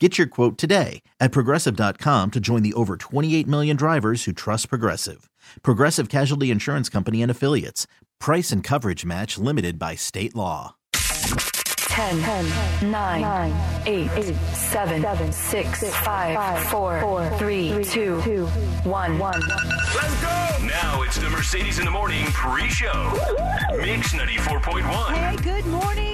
Get your quote today at progressive.com to join the over 28 million drivers who trust Progressive. Progressive Casualty Insurance Company and Affiliates. Price and coverage match limited by state law. 10, 10 9, 9 8, 8 7, 7 6, 6 5, 5 4, 4 3, 3 2, 2 1 1 Let's go! Now it's the Mercedes in the Morning pre-show. Mix 94.1. Hey, good morning and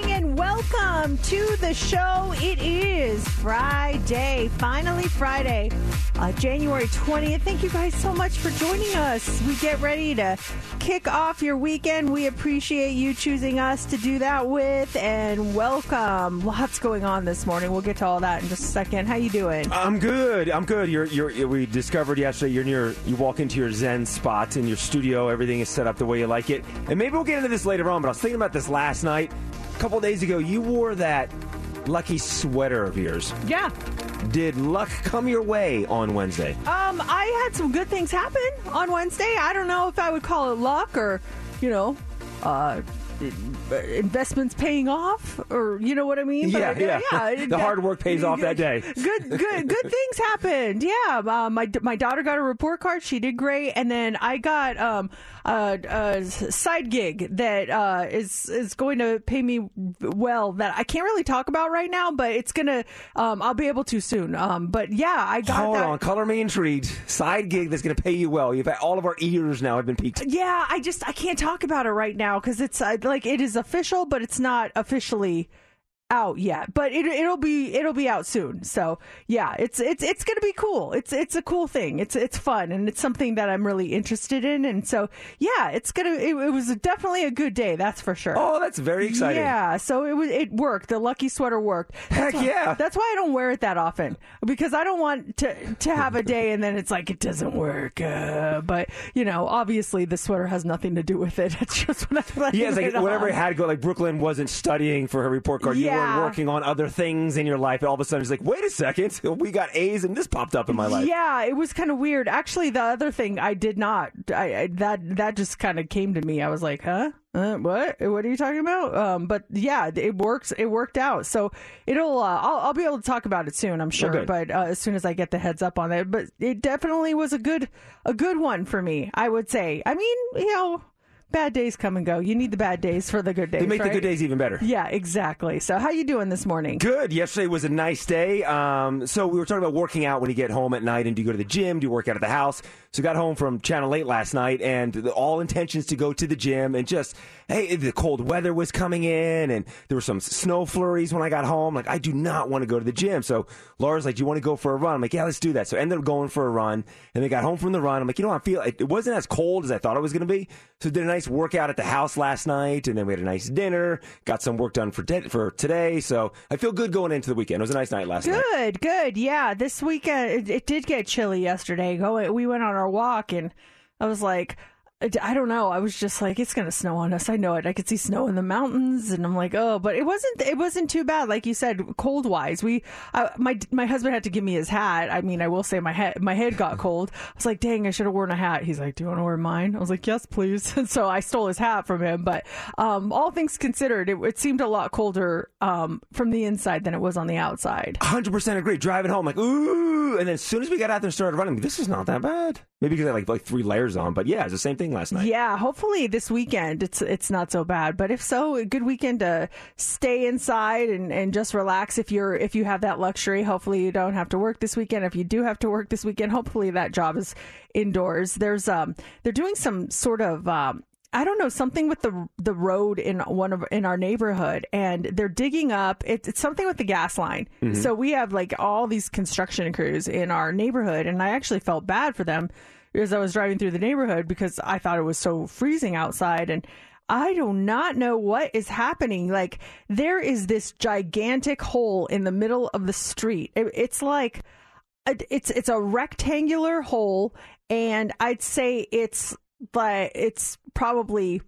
welcome to the show. It is Friday, finally Friday, uh, January 20th. Thank you guys so much for joining us. We get ready to kick off your weekend. We appreciate you choosing us to do that with, and welcome. Lots going on this morning. We'll get to all that in just a second. How you doing? I'm good. I'm good. You're, you're, we discovered yesterday you're near. You walk into your Zen spot in your studio. Everything is set up the way you like it. And maybe we'll get into this later on. But I was thinking about this last night. A couple days ago, you wore that lucky sweater of yours. Yeah. Did luck come your way on Wednesday? Um, I had some good things happen on Wednesday. I don't know if I would call it luck or, you know, uh, investments paying off, or you know what I mean? Yeah, But, yeah. yeah. The hard work pays off that day. Good, good, good things happened. Yeah, uh, my my daughter got a report card. She did great, and then I got um a, a side gig that uh, is is going to pay me well. That I can't really talk about right now, but it's gonna. Um, I'll be able to soon. Um, but yeah, I got Hold that. on, color me intrigued. Side gig that's going to pay you well. You've had all of our ears now have been peaked. Yeah, I just I can't talk about it right now because it's uh, like it is official, but it's not officially out yet. But it it'll be it'll be out soon. So yeah, it's it's it's gonna be cool. It's it's a cool thing. It's it's fun and it's something that I'm really interested in. And so yeah, it's gonna it, it was definitely a good day. That's for sure. Oh, that's very exciting. Yeah, so it was it worked. The lucky sweater worked. Heck That's why- yeah. That's why I don't wear it that often because I don't want to to have a day and then it's like it doesn't work. Uh, but you know, obviously the sweater has nothing to do with it. It's just when I Yeah, it's like whatever on. it had to go. Like Brooklyn wasn't studying for her report card. You Yeah. weren't working on other things in your life. All of a sudden, it's like, wait a second, we got A's and this popped up in my life. Yeah, it was kind of weird. Actually, the other thing I did not. I, I that that just kind of came to me. I was like, huh. Uh, what? What are you talking about? Um, but yeah, it works. It worked out. So it'll. Uh, I'll, I'll be able to talk about it soon. I'm sure. good. but uh, as soon as I get the heads up on it, but it definitely was a good, a good one for me. I would say. I mean, you know, bad days come and go. You need the bad days for the good days. They make the good days even better. Yeah, exactly. So how you doing this morning? Good. Yesterday was a nice day. Um, so we were talking about working out when you get home at night, and do you go to the gym? Do you work out at the house? So got home from Channel Eight last night, and the, all intentions to go to the gym, and just hey, the cold weather was coming in, and there were some snow flurries when I got home. Like I do not want to go to the gym. So Laura's like, "Do you want to go for a run?" I'm like, "Yeah, let's do that." So I ended up going for a run, and then got home from the run. I'm like, you know, I feel it wasn't as cold as I thought it was going to be. So did a nice workout at the house last night, and then we had a nice dinner. Got some work done for de- for today. So I feel good going into the weekend. It was a nice night last night. Good, good. Yeah, this weekend it, it did get chilly yesterday. Go, we went on our walk, and I was like, I don't know. I was just like, it's gonna snow on us. I know it. I could see snow in the mountains, and I'm like, oh, but it wasn't. It wasn't too bad, like you said, cold wise. We, uh, my my husband had to give me his hat. I mean, I will say my head my head got cold. I was like, dang, I should have worn a hat. He's like, do you want to wear mine? I was like, yes, please. And so I stole his hat from him. But um, all things considered, it, it seemed a lot colder um, from the inside than it was on the outside. Hundred percent agree. Driving home, like ooh, and then as soon as we got out there and started running, this is not that bad. Maybe because I like like three layers on, but yeah, it's the same thing last night. Yeah, hopefully this weekend it's it's not so bad. But if so, a good weekend to stay inside and, and just relax if you're if you have that luxury. Hopefully you don't have to work this weekend. If you do have to work this weekend, hopefully that job is indoors. There's um they're doing some sort of um I don't know something with the the road in one of in our neighborhood, and they're digging up. It's, it's something with the gas line. Mm-hmm. So we have like all these construction crews in our neighborhood, and I actually felt bad for them as I was driving through the neighborhood because I thought it was so freezing outside, and I do not know what is happening. Like there is this gigantic hole in the middle of the street. It, it's like it's it's a rectangular hole, and I'd say it's but it's probably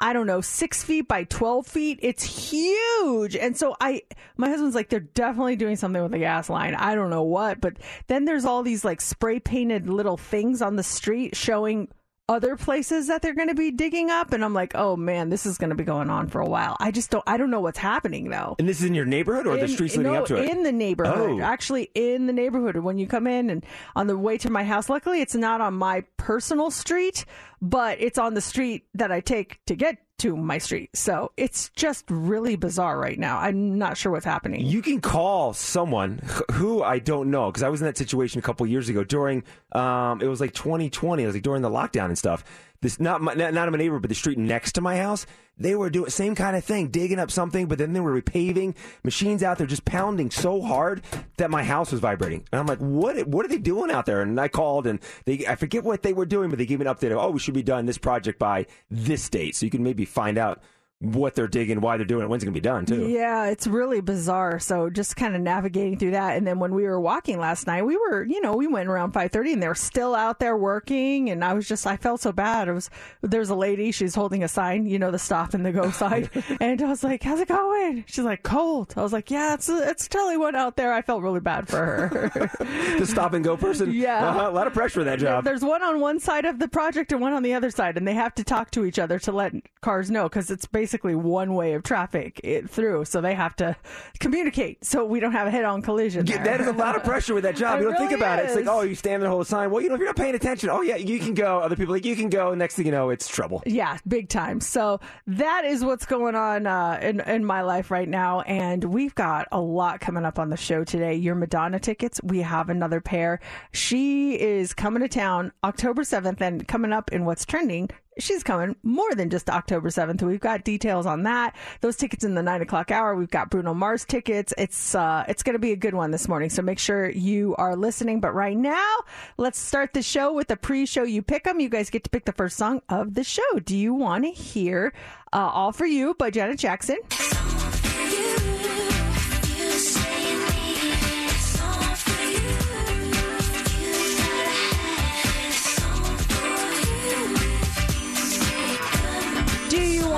I don't know, six feet by 12 feet. It's huge. And so I, my husband's like, they're definitely doing something with the gas line. I don't know what, but then there's all these like spray painted little things on the street showing other places that they're going to be digging up. And I'm like, oh man, this is going to be going on for a while. I just don't, I don't know what's happening though. And this is in your neighborhood or the streets leading no, up to it? In the neighborhood. Oh. Actually, in the neighborhood. When you come in and on the way to my house, luckily it's not on my personal street, but it's on the street that I take to get to my street. So it's just really bizarre right now. I'm not sure what's happening. You can call someone who I don't know because I was in that situation a couple years ago during um, it was like 2020. It was like during the lockdown and stuff. This not my, not, not my neighbor, but the street next to my house. They were doing same kind of thing, digging up something, but then they were repaving. Machines out there just pounding so hard that my house was vibrating. And I'm like, what? What are they doing out there? And I called, and they I forget what they were doing, but they gave me an update. Of, oh, we should be done this project by this date, so you can maybe find out what they're digging, why they're doing it, when's it gonna be done too. Yeah, it's really bizarre. So just kind of navigating through that, and then when we were walking last night, we were, you know, we went around five thirty, and they were still out there working, and I was just, I felt so bad. It was there's a lady, she's holding a sign, you know, the stop and the go sign, and I was like, "How's it going?" She's like, "Cold." I was like, "Yeah, it's it's totally one out there." I felt really bad for her. the stop and go person. Yeah. Uh-huh, a lot of pressure for that job. There's one on one side of the project and one on the other side, and they have to talk to each other to let cars know because it's basically one way of traffic it, through. So they have to communicate so we don't have a head-on collision. Yeah, that is a lot of pressure with that job. It you don't think really about it. It's like, oh, you stand there, hold a sign. Well, you know, if you're not paying attention, oh yeah, you can go. Other people like you can go. Next thing you know, it's trouble. Yeah, big time. So that is what's going on uh, in in my life right now, and we've got a lot coming up on the show today. Your Madonna tickets, we have another pair. She is coming to town October seventh, and coming up in what's trending. She's coming more than just October 7th. We've got details on that. Those tickets in the nine o'clock hour. We've got Bruno Mars tickets. It's, uh, it's going to be a good one this morning. So make sure you are listening. But right now, let's start the show with the pre-show. You pick them. You guys get to pick the first song of the show. Do you want to hear, uh, All for You by Janet Jackson?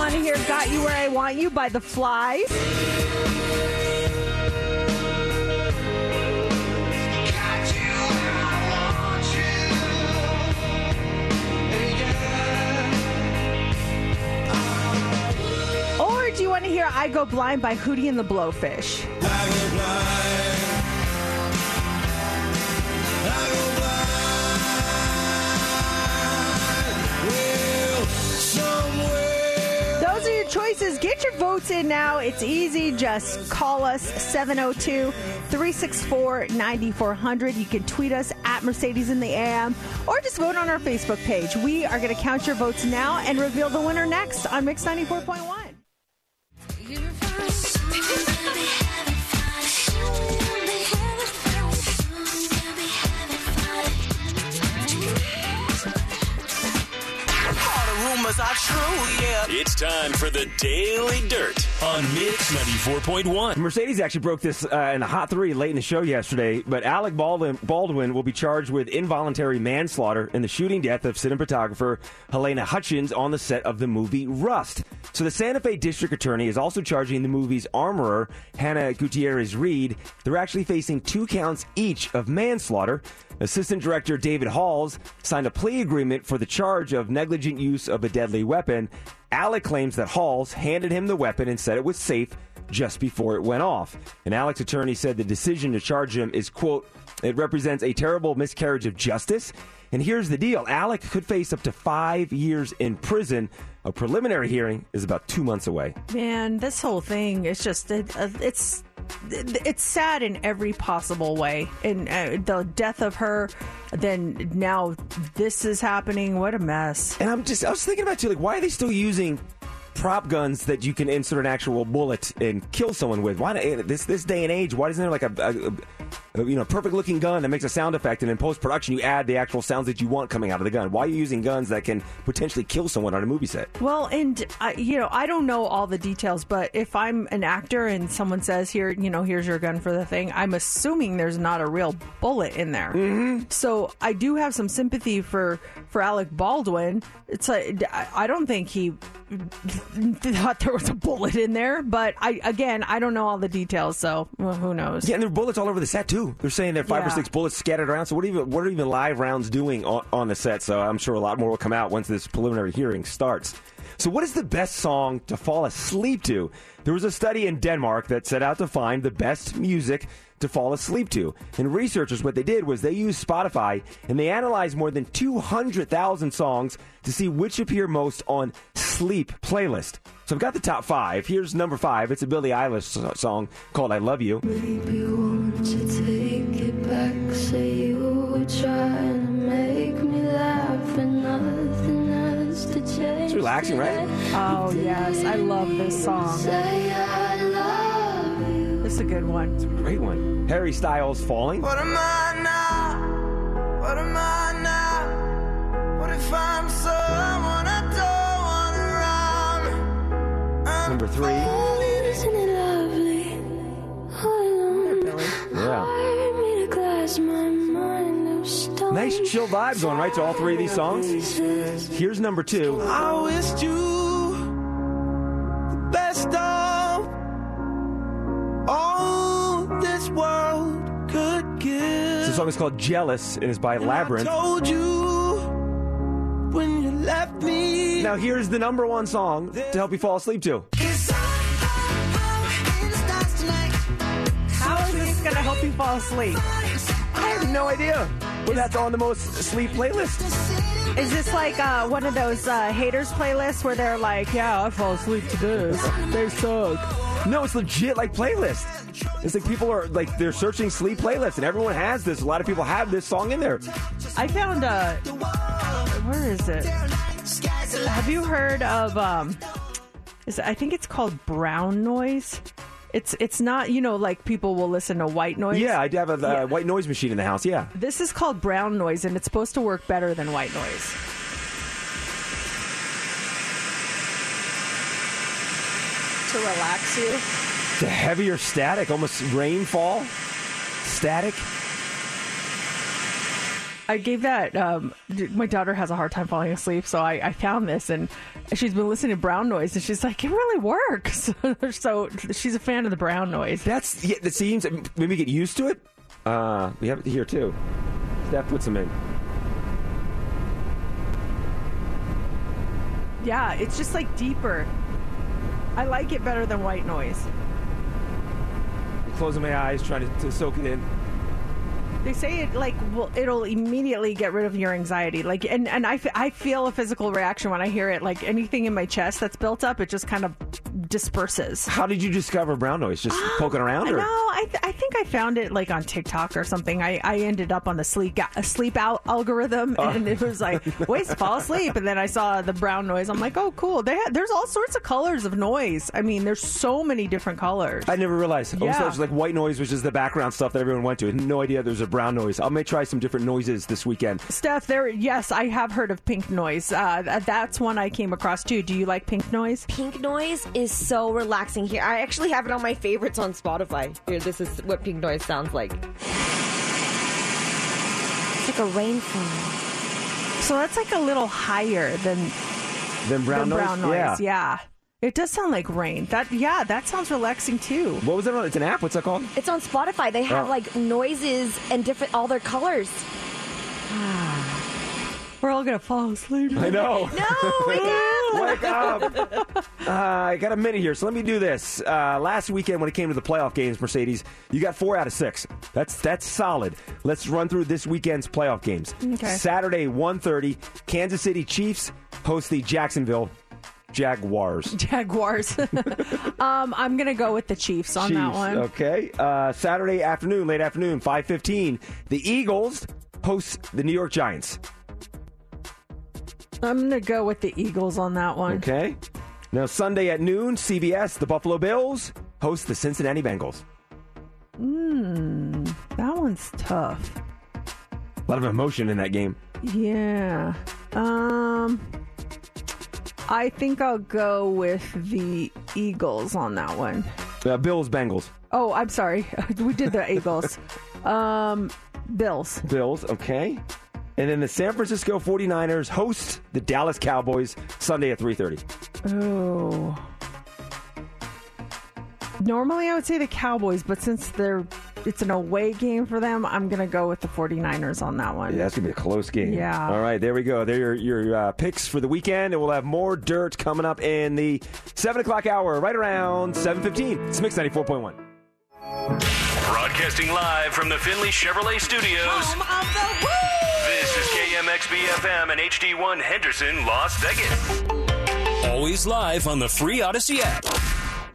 Want to hear Got You Where I Want You by The Flys? Or do you want to hear I Go Blind by Hootie and the Blowfish? Those are choices. Get your votes in now. It's easy. Just call us 702 364 9400. You can tweet us at Mercedes in the AM or just vote on our Facebook page. We are going to count your votes now and reveal the winner next on Mix 94.1. It's time for the Daily Dirt on Mix 94.1. Mercedes actually broke this uh, in a hot three late in the show yesterday, but Alec Baldwin, Baldwin will be charged with involuntary manslaughter in the shooting death of cinematographer Halyna Hutchins on the set of the movie Rust. So the Santa Fe district attorney is also charging the movie's armorer, Hannah Gutierrez Reed. They're actually facing two counts each of manslaughter. Assistant Director David Halls signed a plea agreement for the charge of negligent use of a deadly weapon. Alec claims that Halls handed him the weapon and said it was safe just before it went off. And Alec's attorney said the decision to charge him is, quote, It represents a terrible miscarriage of justice. And here's the deal Alec could face up to five years in prison. A preliminary hearing is about two months away. Man, this whole thing is just it, uh, it's it's sad in every possible way. And uh, the death of her, then now this is happening. What a mess. And I'm just, I was thinking about too, like, why are they still using prop guns that you can insert an actual bullet and kill someone with? Why this this day and age? Why isn't there like a, a, a you know perfect looking gun that makes a sound effect, and in post production you add the actual sounds that you want coming out of the gun? Why are you using guns that can potentially kill someone on a movie set? Well, and I, you know, I don't know all the details, but if I'm an actor and someone says, "Here, you know, here's your gun for the thing," I'm assuming there's not a real bullet in there. Mm-hmm. So I do have some sympathy for for Alec Baldwin. It's like I don't think he thought there was a bullet in there, but I again I don't know all the details, so well, who knows? Yeah, and there are bullets all over the set too. They're saying there are five Yeah. or six bullets scattered around. So what are even what are even live rounds doing on, on the set? So I'm sure a lot more will come out once this preliminary hearing starts. So what is the best song to fall asleep to? There was a study in Denmark that set out to find the best music to fall asleep to. And researchers, what they did was they used Spotify and they analyzed more than 200,000 songs to see which appear most on sleep playlist. So I've got the top five. Here's number five. It's a Billie Eilish song called "I Love You." It's relaxing, right? Oh yes, I love this song. Say I love you. This is a good one. Great one. Harry Styles "Falling." What am I now? What am I now? What if I'm someone I don't want around? I'm Number three. Isn't it lovely? All alone. Yeah. Hard me to glass my mind of stone. Nice chill vibe going right to all three of these songs. Here's number two. I wished you the best of all this world could give. The song is called "Jealous" and is by And Labrinth. I told you when you left me. Now here's the number one song to help you fall asleep to. How is this gonna help you fall asleep? I have no idea. Well, that's on the most sleep playlist. Is this like uh, one of those uh, haters playlists where they're like, "Yeah, I fall asleep to this. They suck." No, it's legit like playlist. It's like people are like they're searching sleep playlists, and everyone has this. A lot of people have this song in there. I found uh where is it? Have you heard of um is I think it's called brown noise. It's it's not, you know, like people will listen to white noise. Yeah, I do have a uh, Yeah. white noise machine in the house. Yeah. This is called brown noise and it's supposed to work better than white noise. To relax you. The heavier static, almost rainfall static. I gave that. Um, my daughter has a hard time falling asleep, so I, I found this, and she's been listening to brown noise, and she's like, "It really works." so she's a fan of the brown noise. That's yeah. That seems maybe get used to it. Uh, we have it here too. Steph puts them in. Yeah, it's just like deeper. I like it better than white noise. Closing my eyes, trying to, to soak it in. They say it like will it'll immediately get rid of your anxiety. Like and and I, f- I feel a physical reaction when I hear it. Like anything in my chest that's built up, it just kind of disperses. How did you discover brown noise? Just poking around, No, I, th- I think I found it like on TikTok or something. I, I ended up on the sleep a sleep out algorithm, oh. and it was like ways to fall asleep. And then I saw the brown noise. I'm like, oh, cool. They ha- there's all sorts of colors of noise. I mean, there's so many different colors. I never realized. Yeah. was like white noise was just the background stuff that everyone went to. I had no idea there was a brown noise. I may try some different noises this weekend. Steph, there. Yes, I have heard of pink noise. Uh, that's one I came across too. Do you like pink noise? Pink noise is so relaxing here. I actually have it on my favorites on Spotify. Here, this is what pink noise sounds like. It's like a rainfall. So that's like a little higher than Then brown the noise. brown noise. Yeah. It does sound like rain. That yeah, that sounds relaxing too. What was it on? It's an app. What's that called? It's on Spotify. They have Oh. like noises and different all their colors. We're all gonna fall asleep. I know. No, wake up! Wake up! Uh, I got a minute here, so let me do this. Uh, last weekend, when it came to the playoff games, Mercedes, you got four out of six. That's that's solid. Let's run through this weekend's playoff games. Okay. Saturday, 1.30, Kansas City Chiefs host the Jacksonville Jaguars. Jaguars. um, I'm gonna go with the Chiefs on that Chiefs, one. Okay. Uh, Saturday afternoon, late afternoon, 5.15, the Eagles host the New York Giants. I'm gonna go with the Eagles on that one. Okay. Now, Sunday at noon, CBS, the Buffalo Bills host the Cincinnati Bengals. Hmm, that one's tough. A lot of emotion in that game. Yeah. Um, I think I'll go with the Eagles on that one. Uh, Bills, Bengals. Oh, I'm sorry. we did the Eagles. um, Bills. Bills, okay. And then the San Francisco 49ers host the Dallas Cowboys Sunday at 3.30. Oh. Normally I would say the Cowboys, but since they're it's an away game for them, I'm going to go with the 49ers on that one. Yeah, that's going to be a close game. Yeah. All right, there we go. There are your, your uh, picks for the weekend, and we'll have more dirt coming up in the 7 o'clock hour, right around 7.15. It's Mix 94.1. Broadcasting live from the Findlay Chevrolet Studios. This is KMXB FM and HD1 Henderson, Las Vegas. Always live on the free Audacy app.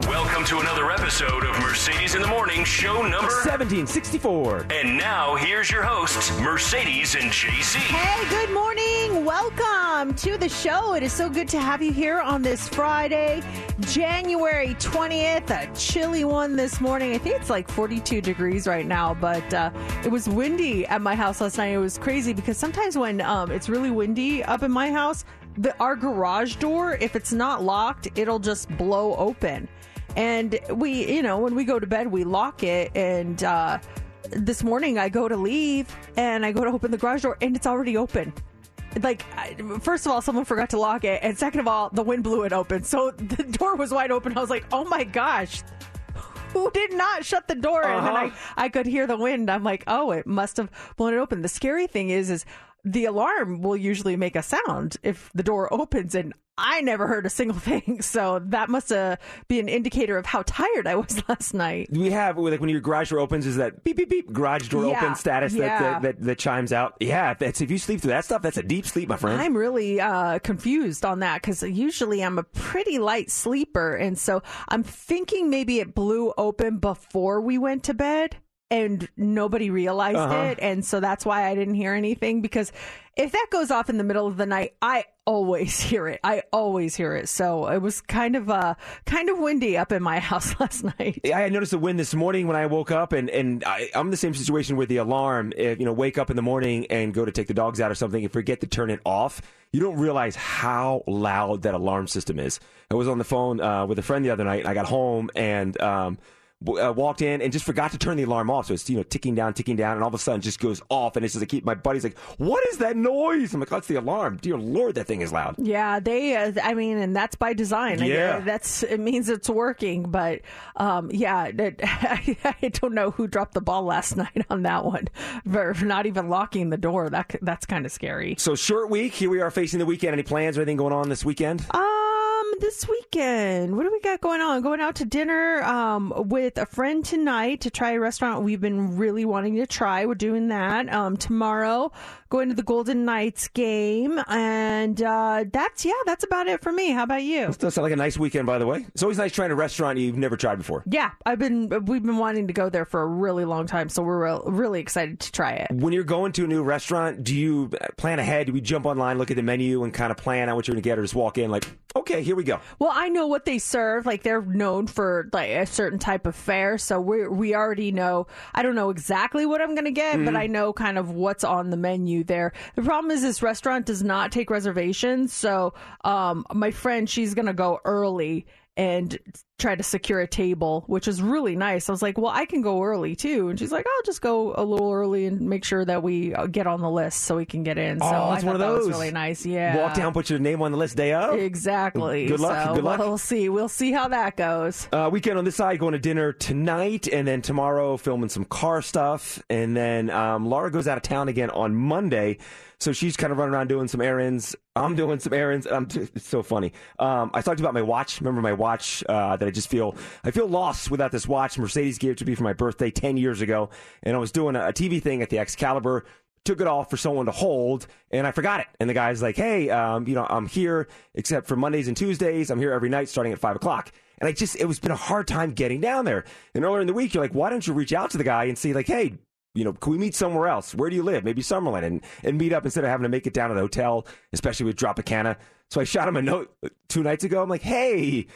Welcome to another episode of Mercedes in the Morning, show number 1764. And now here's your hosts, Mercedes and JC. Hey, good morning. Welcome to the show. It is so good to have you here on this Friday, January 20th. A chilly one this morning. I think it's like 42 degrees right now, but uh, it was windy at my house last night. It was crazy because sometimes when um, it's really windy up in my house, the, our garage door, if it's not locked, it'll just blow open. And we, you know, when we go to bed, we lock it. And uh, this morning, I go to leave and I go to open the garage door, and it's already open. Like, first of all, someone forgot to lock it, and second of all, the wind blew it open. So the door was wide open. I was like, oh my gosh. Who did not shut the door? And then I, I could hear the wind. I'm like, oh, it must have blown it open. The scary thing is, is the alarm will usually make a sound if the door opens, and I never heard a single thing. So that must uh, be an indicator of how tired I was last night. We have, like, when your garage door opens, is that beep, beep, beep, garage door Yeah, open status that, yeah. that, that, that chimes out. Yeah, that's, if you sleep through that stuff, that's a deep sleep, my friend. I'm really uh, confused on that because usually I'm a pretty light sleeper. And so I'm thinking maybe it blew open before we went to bed and nobody realized Uh-huh. it. And so that's why I didn't hear anything because if that goes off in the middle of the night, I always hear it. I always hear it. So it was kind of uh, kind of windy up in my house last night. I had noticed the wind this morning when I woke up, and, and I, I'm in the same situation with the alarm. If you know, wake up in the morning and go to take the dogs out or something, and forget to turn it off, you don't realize how loud that alarm system is. I was on the phone uh, with a friend the other night, and I got home and. Um, uh, walked in and just forgot to turn the alarm off, so it's you know ticking down, ticking down, and all of a sudden it just goes off, and it's just like keep my buddy's like, "What is that noise?" I'm like, that's the alarm." Dear Lord, that thing is loud. Yeah, they. Uh, I mean, and that's by design. I- Yeah. that's it means it's working. But um, yeah, it, I, I don't know who dropped the ball last night on that one for not even locking the door. That that's kind of scary. So short week. Here we are facing the weekend. Any plans or anything going on this weekend? Um, this weekend, what do we got going on? Going out to dinner um, with a friend tonight to try a restaurant we've been really wanting to try. We're doing that um, tomorrow. Going to the Golden Knights game, and uh, that's yeah, that's about it for me. How about you? Does sound like a nice weekend, by the way. It's always nice trying a restaurant you've never tried before. Yeah, I've been we've been wanting to go there for a really long time, so we're re- really excited to try it. When you're going to a new restaurant, do you plan ahead? Do we jump online, look at the menu, and kind of plan out what you're going to get, or just walk in like, okay, here we go? Well, I know what they serve. Like they're known for like a certain type of fare, so we we already know. I don't know exactly what I'm going to get, but I know kind of what's on the menu there. The problem is this restaurant does not take reservations, so um, my friend she's to go early and try to secure a table, which is really nice. I was like, well, I can go early too, and she's like, I'll just go a little early and make sure that we uh, get on the list so we can get in. So Oh, it's one of that was those. really nice. Yeah, Walk down, put your name on the list day of. Exactly. Good luck, So good luck. We'll see. We'll see how that goes. Uh, weekend on this side, going to dinner tonight, and then tomorrow filming some car stuff, and then um, Laura goes out of town again on Monday, so she's kind of running around doing some errands. I'm doing some errands. I'm t- it's so funny. Um, I talked about my watch. Remember my watch uh, that I just feel I feel lost without this watch. Mercedes gave it to me for my birthday ten years ago, and I was doing a, a TV thing at the Excalibur took it off for someone to hold and I forgot it. And the guy's like, Hey, um, you know, I'm here except for Mondays and Tuesdays. I'm here every night starting at five o'clock. And I just, it was been a hard time getting down there. And earlier in the week, you're like, why don't you reach out to the guy and see like, Hey, you know, can we meet somewhere else? Where do you live? Maybe Summerlin and, and meet up instead of having to make it down to the hotel, especially with Tropicana. So I shot him a note two nights ago. I'm like, Hey,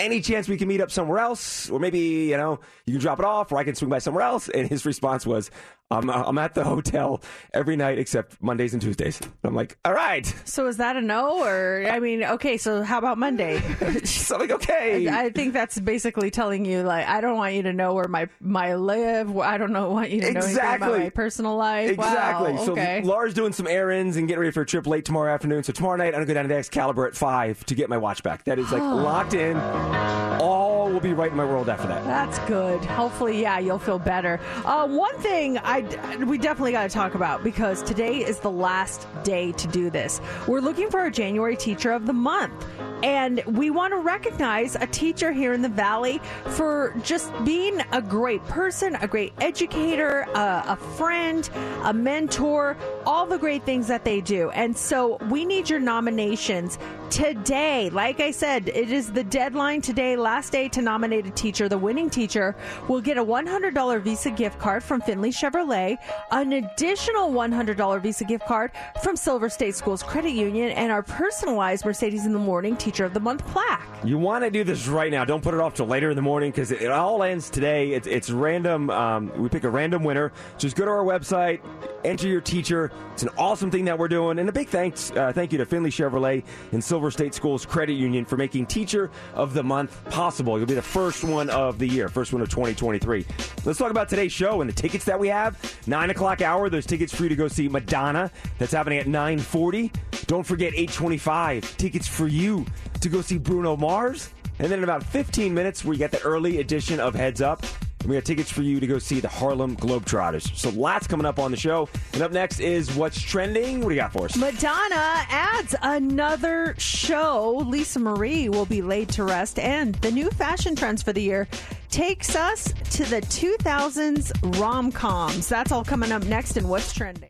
any chance we can meet up somewhere else? Or maybe, you know, you can drop it off or I can swing by somewhere else. And his response was, I'm, I'm at the hotel every night except Mondays and Tuesdays. I'm like, all right. So is that a no, or I mean, okay? So how about Monday? so like, okay. I, I think that's basically telling you like I don't want you to know where my my live. I don't know want you to know Exactly. about my personal life. Exactly. Wow, so okay. Laura's doing some errands and getting ready for a trip late tomorrow afternoon. So tomorrow night I'm gonna go down to the Excalibur at five to get my watch back. That is like locked in. All will be right in my world after that. That's good. Hopefully, yeah, you'll feel better. Uh, one thing I we definitely got to talk about because today is the last day to do this. We're looking for a January Teacher of the Month. And we want to recognize a teacher here in the Valley for just being a great person, a great educator, a, a friend, a mentor, all the great things that they do. And so we need your nominations today. Like I said, it is the deadline today, last day to nominate a teacher. The winning teacher will get a $100 Visa gift card from Findlay Chevrolet, an additional $100 Visa gift card from Silver State Schools Credit Union, and our personalized Mercedes in the Morning Teacher of the Month plaque. You want to do this right now. Don't put it off till later in the morning because it, it all ends today. It's, it's random. Um, we pick a random winner. Just go to our website, enter your teacher. It's an awesome thing that we're doing. And a big thanks, uh, thank you to Findlay Chevrolet and Silver State Schools Credit Union for making Teacher of the Month possible. You'll be the first one of the year, first one of 2023. Let's talk about today's show and the tickets that we have. Nine o'clock hour. There's tickets for you to go see Madonna. That's happening at 9:40. Don't forget 8:25. Tickets for you to go see Bruno Mars. And then in about 15 minutes, we get the early edition of Heads Up. And we got tickets for you to go see the Harlem Globetrotters. So lots coming up on the show. And up next is What's Trending. What do you got for us? Madonna adds another show. Lisa Marie will be laid to rest, and the new fashion trends for the year takes us to the 2000s rom coms. That's all coming up next in What's Trending.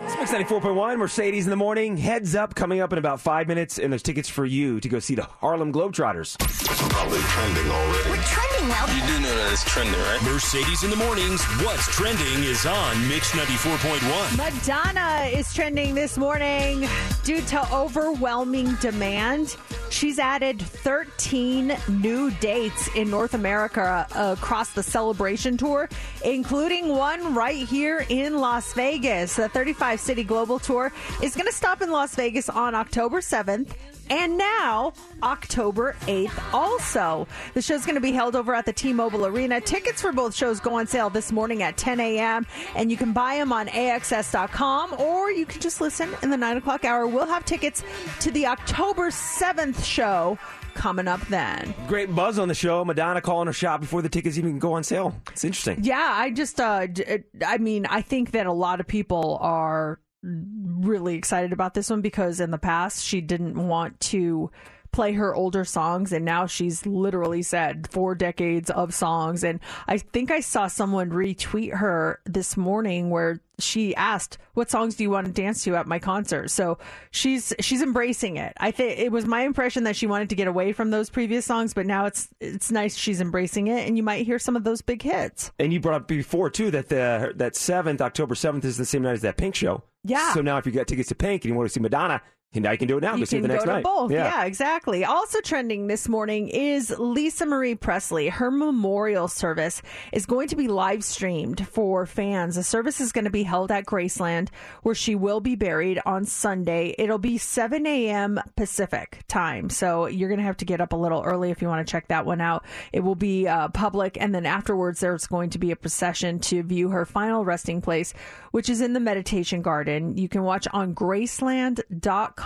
It's Mix 94.1, Mercedes in the morning. Heads up coming up in about five minutes. And there's tickets for you to go see the Harlem Globetrotters. Probably trending already. We're trending now. You do know that it's trending, right? Mercedes in the mornings. What's trending is on Mix 94.1. Madonna is trending this morning due to overwhelming demand. She's added 13 new dates in North America across the celebration tour, including one right here in Las Vegas. The 35 city global tour is going to stop in Las Vegas on October 7th. And now, October 8th also. The show's going to be held over at the T Mobile Arena. Tickets for both shows go on sale this morning at 10 a.m., and you can buy them on AXS.com or you can just listen in the 9 o'clock hour. We'll have tickets to the October 7th show coming up then. Great buzz on the show. Madonna calling her shop before the tickets even go on sale. It's interesting. Yeah, I just, uh, d- I mean, I think that a lot of people are really excited about this one because in the past she didn't want to play her older songs and now she's literally said four decades of songs and i think i saw someone retweet her this morning where she asked what songs do you want to dance to at my concert so she's she's embracing it i think it was my impression that she wanted to get away from those previous songs but now it's it's nice she's embracing it and you might hear some of those big hits And you brought up before too that the that seventh October seventh is the same night as that Pink show. Yeah. So now if you got tickets to Pink and you want to see Madonna, And I can do it now. You Go see it can the next go to night. both. Yeah. exactly. Also trending this morning is Lisa Marie Presley. Her memorial service is going to be live streamed for fans. The service is going to be held at Graceland, where she will be buried on Sunday. It'll be 7 a.m. Pacific time, so you're going to have to get up a little early if you want to check that one out. It will be uh, public, and then afterwards, there's going to be a procession to view her final resting place, which is in the meditation garden. You can watch on Graceland.com.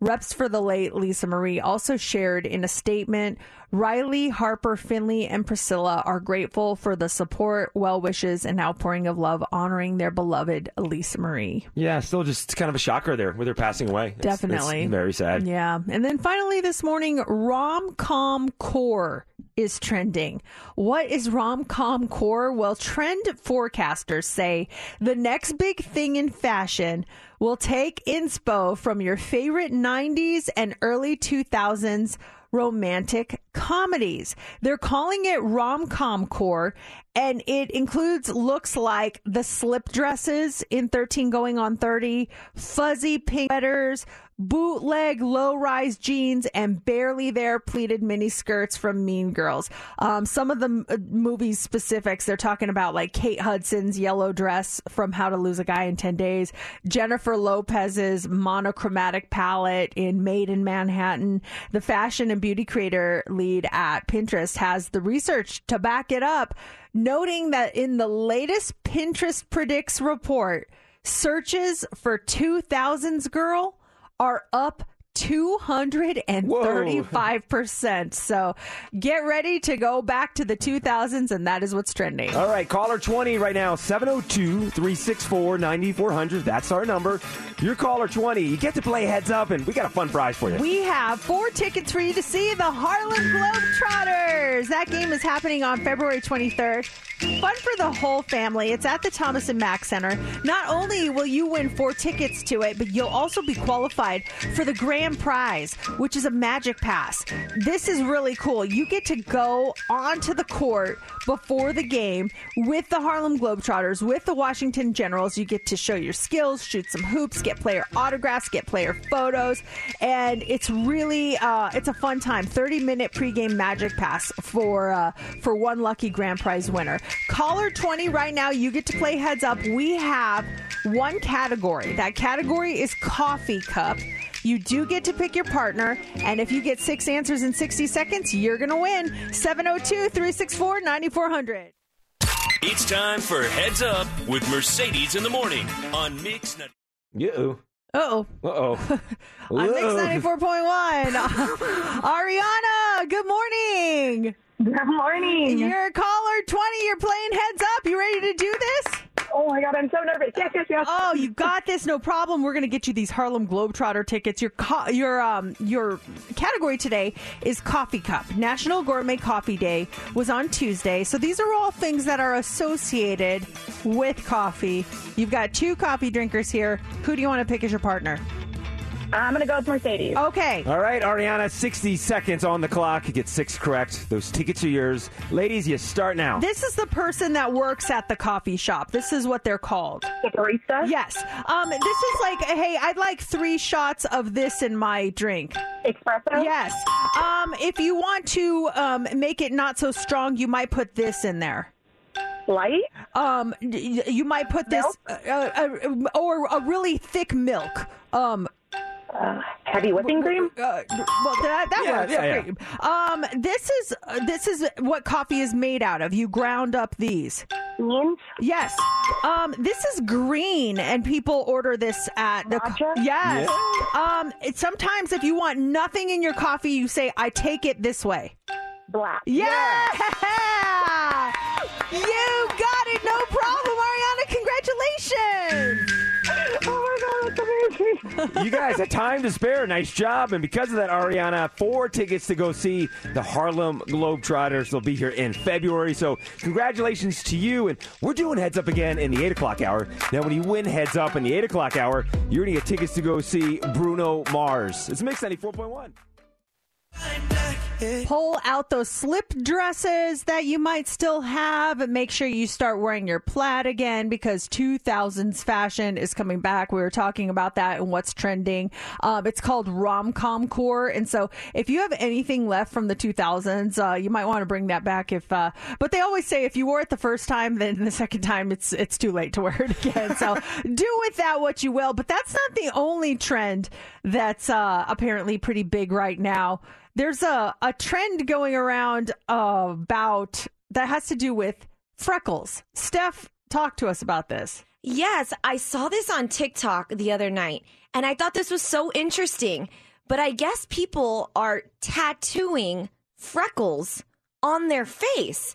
Reps for the late Lisa Marie also shared in a statement Riley, Harper, Finley, and Priscilla are grateful for the support, well wishes, and outpouring of love honoring their beloved Lisa Marie. Yeah, still just kind of a shocker there with her passing away. It's- it's Definitely. very sad. Yeah. And then finally this morning, rom com core is trending. What is rom com core? Well, trend forecasters say the next big thing in fashion will take inspo from your favorite 90s and early 2000s romantic comedies. They're calling it rom com core, and it includes looks like the slip dresses in 13 going on 30, fuzzy pink sweaters, bootleg low rise jeans, and barely there pleated mini skirts from Mean Girls. Um, some of the uh, movie specifics, they're talking about like Kate Hudson's yellow dress from How to Lose a Guy in 10 Days, Jennifer Lopez's monochromatic palette in Maid in Manhattan. The fashion and beauty creator lead at Pinterest has the research to back it up, noting that in the latest Pinterest Predicts report, searches for 2000s girl are up 235%. So get ready to go back to the 2000s, and that is what's trending. All right, caller 20 right now, 702 364 9400. That's our number. You're caller 20. You get to play heads up, and we got a fun prize for you. We have four tickets for you to see the Harlem Globetrotters. That game is happening on February 23rd. Fun for the whole family. It's at the Thomas and Mack Center. Not only will you win four tickets to it, but you'll also be qualified for the grand prize, which is a magic pass. This is really cool. You get to go onto the court before the game with the Harlem Globetrotters, with the Washington Generals. You get to show your skills, shoot some hoops, get player autographs, get player photos, and it's really uh, it's a fun time. Thirty minute pregame magic pass for uh, for one lucky grand prize winner. Caller twenty right now. You get to play heads up. We have one category. That category is coffee cup. You do get to pick your partner, and if you get six answers in 60 seconds, you're going to win. 702 364 9400. It's time for Heads Up with Mercedes in the morning on Mix. Nut- Uh-oh. Uh-oh. Uh-oh. On Mix 94.1. Ariana, good morning. Good morning. You're caller 20. You're playing heads up. You ready to do this? Oh my God, I'm so nervous. Yes, yes, yes. Oh, you got this. No problem. We're going to get you these Harlem Globetrotter tickets. Your co- your um your category today is coffee cup. National Gourmet Coffee Day was on Tuesday. So these are all things that are associated with coffee. You've got two coffee drinkers here. Who do you want to pick as your partner? I'm going to go with Mercedes. Okay. All right, Ariana, 60 seconds on the clock. You get six correct. Those tickets are yours. Ladies, you start now. This is the person that works at the coffee shop. This is what they're called. The barista? Yes. Um, this is like, hey, I'd like three shots of this in my drink. Espresso? Yes. Um, if you want to um, make it not so strong, you might put this in there. Light? Um, you might put this, uh, uh, or a really thick milk. Um, Uh, heavy whipping cream? uh, well, that, that Yeah, works. yeah, yeah. Um, this is uh, this is what coffee is made out of. You ground up these. Beans? Yes. Um, this is green, and people order this at the. Matcha? Yes. Um, it, sometimes if you want nothing in your coffee, you say, "I take it this way." Black. Yeah. You got it. No problem, Ariana. Congratulations. Oh my God, that's amazing. you guys had time to spare. Nice job. And because of that, Ariana, four tickets to go see the Harlem Globetrotters. They'll be here in February. So congratulations to you. And we're doing Heads Up again in the 8 o'clock hour. Now, when you win Heads Up in the 8 o'clock hour, you're going to get tickets to go see Bruno Mars. It's Mix 94.1. Pull out those slip dresses that you might still have and make sure you start wearing your plaid again because 2000s fashion is coming back. We were talking about that and what's trending. Um, it's called rom com core. And so if you have anything left from the 2000s, uh, you might want to bring that back. If, uh, but they always say if you wore it the first time, then the second time it's, it's too late to wear it again. So do with that what you will. But that's not the only trend that's, uh, apparently pretty big right now there's a, a trend going around about that has to do with freckles. Steph, talk to us about this. Yes, I saw this on TikTok the other night and I thought this was so interesting. But I guess people are tattooing freckles on their face.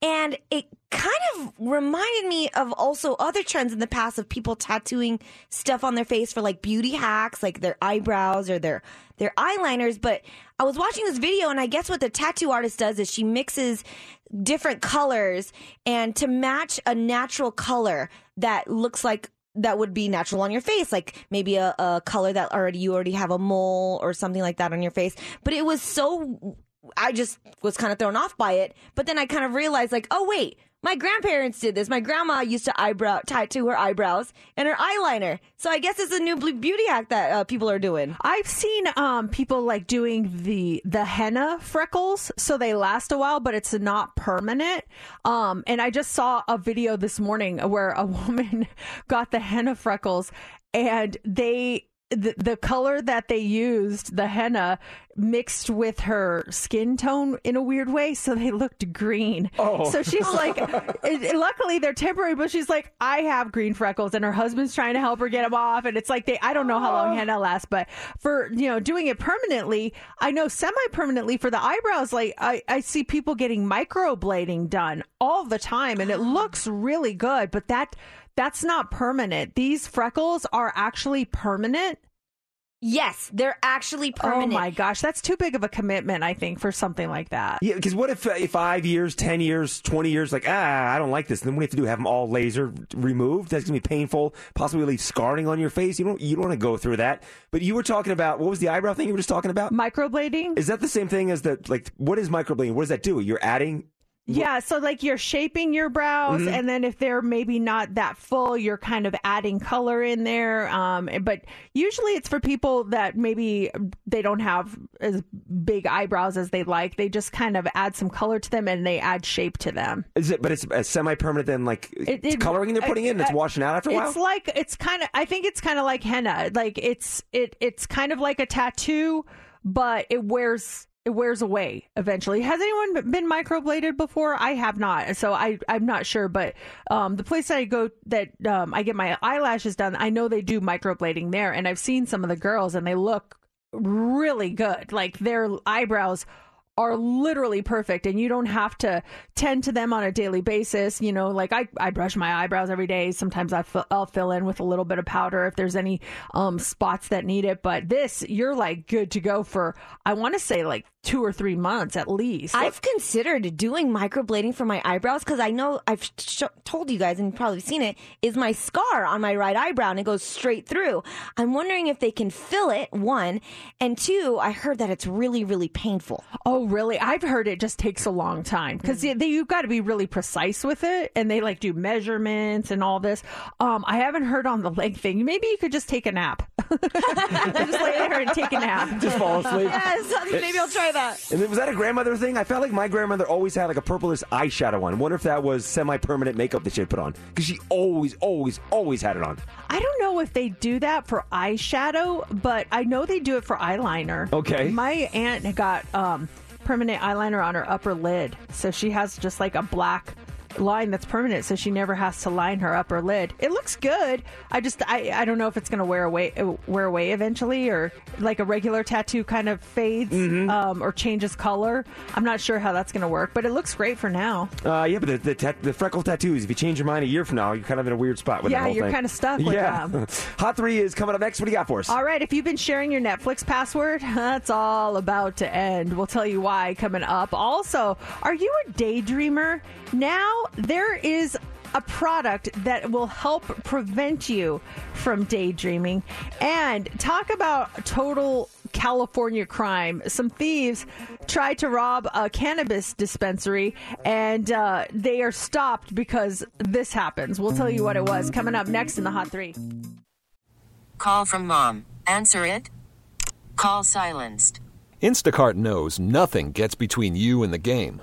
And it kind of reminded me of also other trends in the past of people tattooing stuff on their face for like beauty hacks, like their eyebrows or their their eyeliners. But I was watching this video, and I guess what the tattoo artist does is she mixes different colors and to match a natural color that looks like that would be natural on your face, like maybe a, a color that already you already have a mole or something like that on your face. But it was so I just was kind of thrown off by it. But then I kind of realized, like, oh, wait, my grandparents did this. My grandma used to eyebrow tattoo her eyebrows and her eyeliner. So I guess it's a new beauty hack that uh, people are doing. I've seen um, people like doing the the henna freckles, so they last a while, but it's not permanent. Um, and I just saw a video this morning where a woman got the henna freckles, and they the, the color that they used, the henna, mixed with her skin tone in a weird way, so they looked green. Oh. So she's like, it- luckily they're temporary, but she's like, I have green freckles, and her husband's trying to help her get them off, and it's like they, I don't know how long oh. henna lasts, but for you know doing it permanently, I know semi-permanently for the eyebrows, like I, I see people getting microblading done all the time, and it looks really good, but that. That's not permanent. These freckles are actually permanent. Yes, they're actually permanent. Oh my gosh, that's too big of a commitment, I think, for something like that. Yeah, because what if uh, five years, ten years, twenty years, like ah, I don't like this. Then what do you have to do? Have them all laser removed? That's gonna be painful. Possibly leave scarring on your face. You don't you don't want to go through that. But you were talking about what was the eyebrow thing you were just talking about? Microblading. Is that the same thing as the like? What is microblading? What does that do? You're adding. Yeah, so like you're shaping your brows, Mhm. and then if they're maybe not that full, you're kind of adding color in there. Um, but usually it's for people that maybe they don't have as big eyebrows as they like. They just kind of add some color to them and they add shape to them. Is it? But it's uh, semi-permanent. Then like it's coloring they're putting in. It's washing out after a while. It's like it's kind of. I think it's kind of like henna. Like it's it it's kind of like a tattoo, but it wears it wears away eventually. Has anyone been microbladed before? I have not, so I I'm not sure. But um, the place that I go that um, I get my eyelashes done, I know they do microblading there, and I've seen some of the girls, and they look really good. Like their eyebrows are literally perfect and you don't have to tend to them on a daily basis you know like i, I brush my eyebrows every day sometimes I I'll fill in with a little bit of powder if there's any um, spots that need it but this you're like good to go for i want to say like two or three months at least I've considered doing microblading for my eyebrows because I know I've sh- told you guys and you've probably seen it is my scar on my right eyebrow and it goes straight through. I'm wondering if they can fill it. One and two, I heard that it's really really painful. Oh, really? I've heard it just takes a long time because you've got to be really precise with it, and they like do measurements and all this. Um, I haven't heard on the leg thing. Maybe you could just take a nap. just lay there and take a nap. Just fall asleep. Yes, maybe I'll try that. And then, was that a grandmother thing? I felt like my grandmother always had like a purplish eyeshadow on. I wonder if that was semi-permanent makeup that she had put on because she always, always, always had it on. I don't know if they do that for eyeshadow, but I know they do it for eyeliner. Okay. My aunt got um, permanent eyeliner on her upper lid, so she has just like a black line that's permanent, so she never has to line her upper lid. It looks good. I just I, I don't know if it's gonna wear away wear away eventually, or like a regular tattoo kind of fades Mm-hmm. um, or changes color. I'm not sure how that's gonna work, but it looks great for now. Uh, yeah, but the the, tat- the freckle tattoos. If you change your mind a year from now, you're kind of in a weird spot with Yeah, you're thing. kinda stuck with yeah. Hot three is coming up next. What do you got for us? All right, if you've been sharing your Netflix password, that's all about to end. We'll tell you why coming up. Also, are you a daydreamer? Now there is a product that will help prevent you from daydreaming and talk about total California crime. Some thieves tried to rob a cannabis dispensary, and uh, they are stopped because this happens. We'll tell you what it was coming up next in the Hot Three. Call from mom. Answer it. Call silenced. Instacart knows nothing gets between you and the game.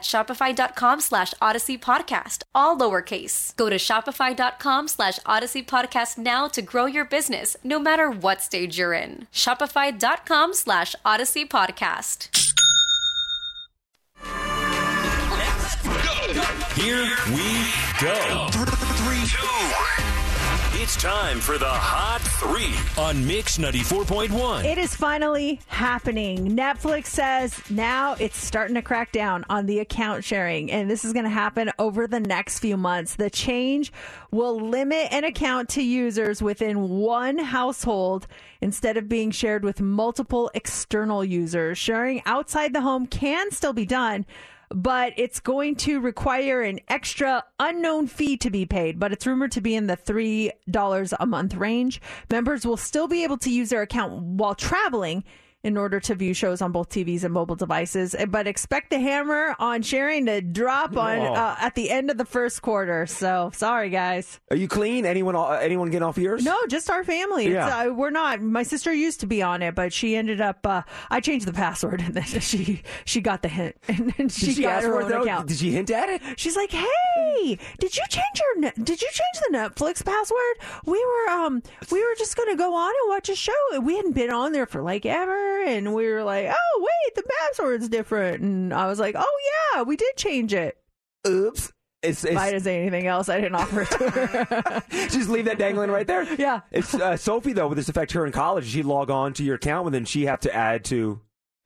shopify.com slash odyssey podcast, all lowercase. Go to shopify.com slash odyssey podcast now to grow your business, no matter what stage you're in. Shopify.com slash odyssey podcast. Here we go. Three, two. It's time for the Hot Three on Mix 94.1. It is finally happening. Netflix says now it's starting to crack down on the account sharing, and this is going to happen over the next few months. The change will limit an account to users within one household instead of being shared with multiple external users. Sharing outside the home can still be done but it's going to require an extra unknown fee to be paid, but it's rumored to be in the $3 a month range. Members will still be able to use their account while traveling in order to view shows on both TVs and mobile devices, but expect the hammer on sharing to drop on Oh. uh, at the end of the first quarter. So sorry, guys. Are you clean? Anyone? Anyone getting off yours? No, just our family. It's, Yeah. uh, we're not. My sister used to be on it, but she ended up. Uh, I changed the password, and then she she got the hint, and then she, she got her own though? account. Did she hint at it? She's like, "Hey, did you change your did you change the Netflix password? We were um we were just gonna go on and watch a show. We hadn't been on there for like ever, and we were like, oh wait, the password's different. And I was like, oh yeah, we did change it. Oops. It's, If I didn't say anything else, I didn't offer it to her. just leave that dangling right there. Yeah. It's uh, Sophie though. Would this affect her in college? She log on to your account, and then she have to add to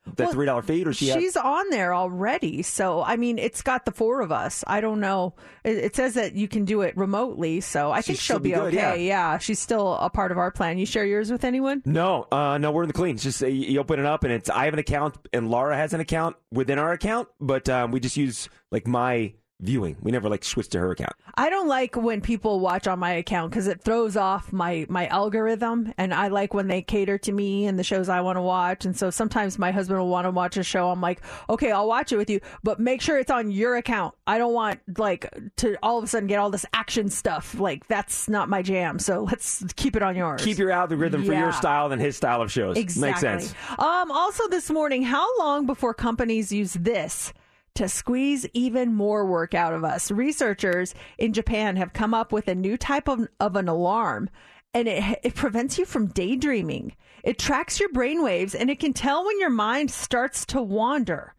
that Well, three dollar fee, or she? She's on there already. So, I mean, it's got the four of us. I don't know. It, it says that you can do it remotely. So I think She'd she'll be be, good, okay. yeah. Yeah. She's still a part of our plan. You share yours with anyone? No, uh, no, we're in the clean. It's just uh, you open it up, and it's I have an account, and Laura has an account within our account, but um, we just use like my viewing. We never like switch to her account. I don't like when people watch on my account because it throws off my my algorithm, and I like when they cater to me and the shows I want to watch. And so sometimes my husband will want to watch a show. I'm like, okay, I'll watch it with you, but make sure it's on your account. I don't want like to all of a sudden get all this action stuff. Like that's not my jam. So let's keep it on yours. Keep your algorithm for your style and his style of shows. Exactly. Makes sense. Um, also, this morning, how long before companies use this to squeeze even more work out of us. Researchers in Japan have come up with a new type of, of an alarm and it, it prevents you from daydreaming. It tracks your brain waves and it can tell when your mind starts to wander.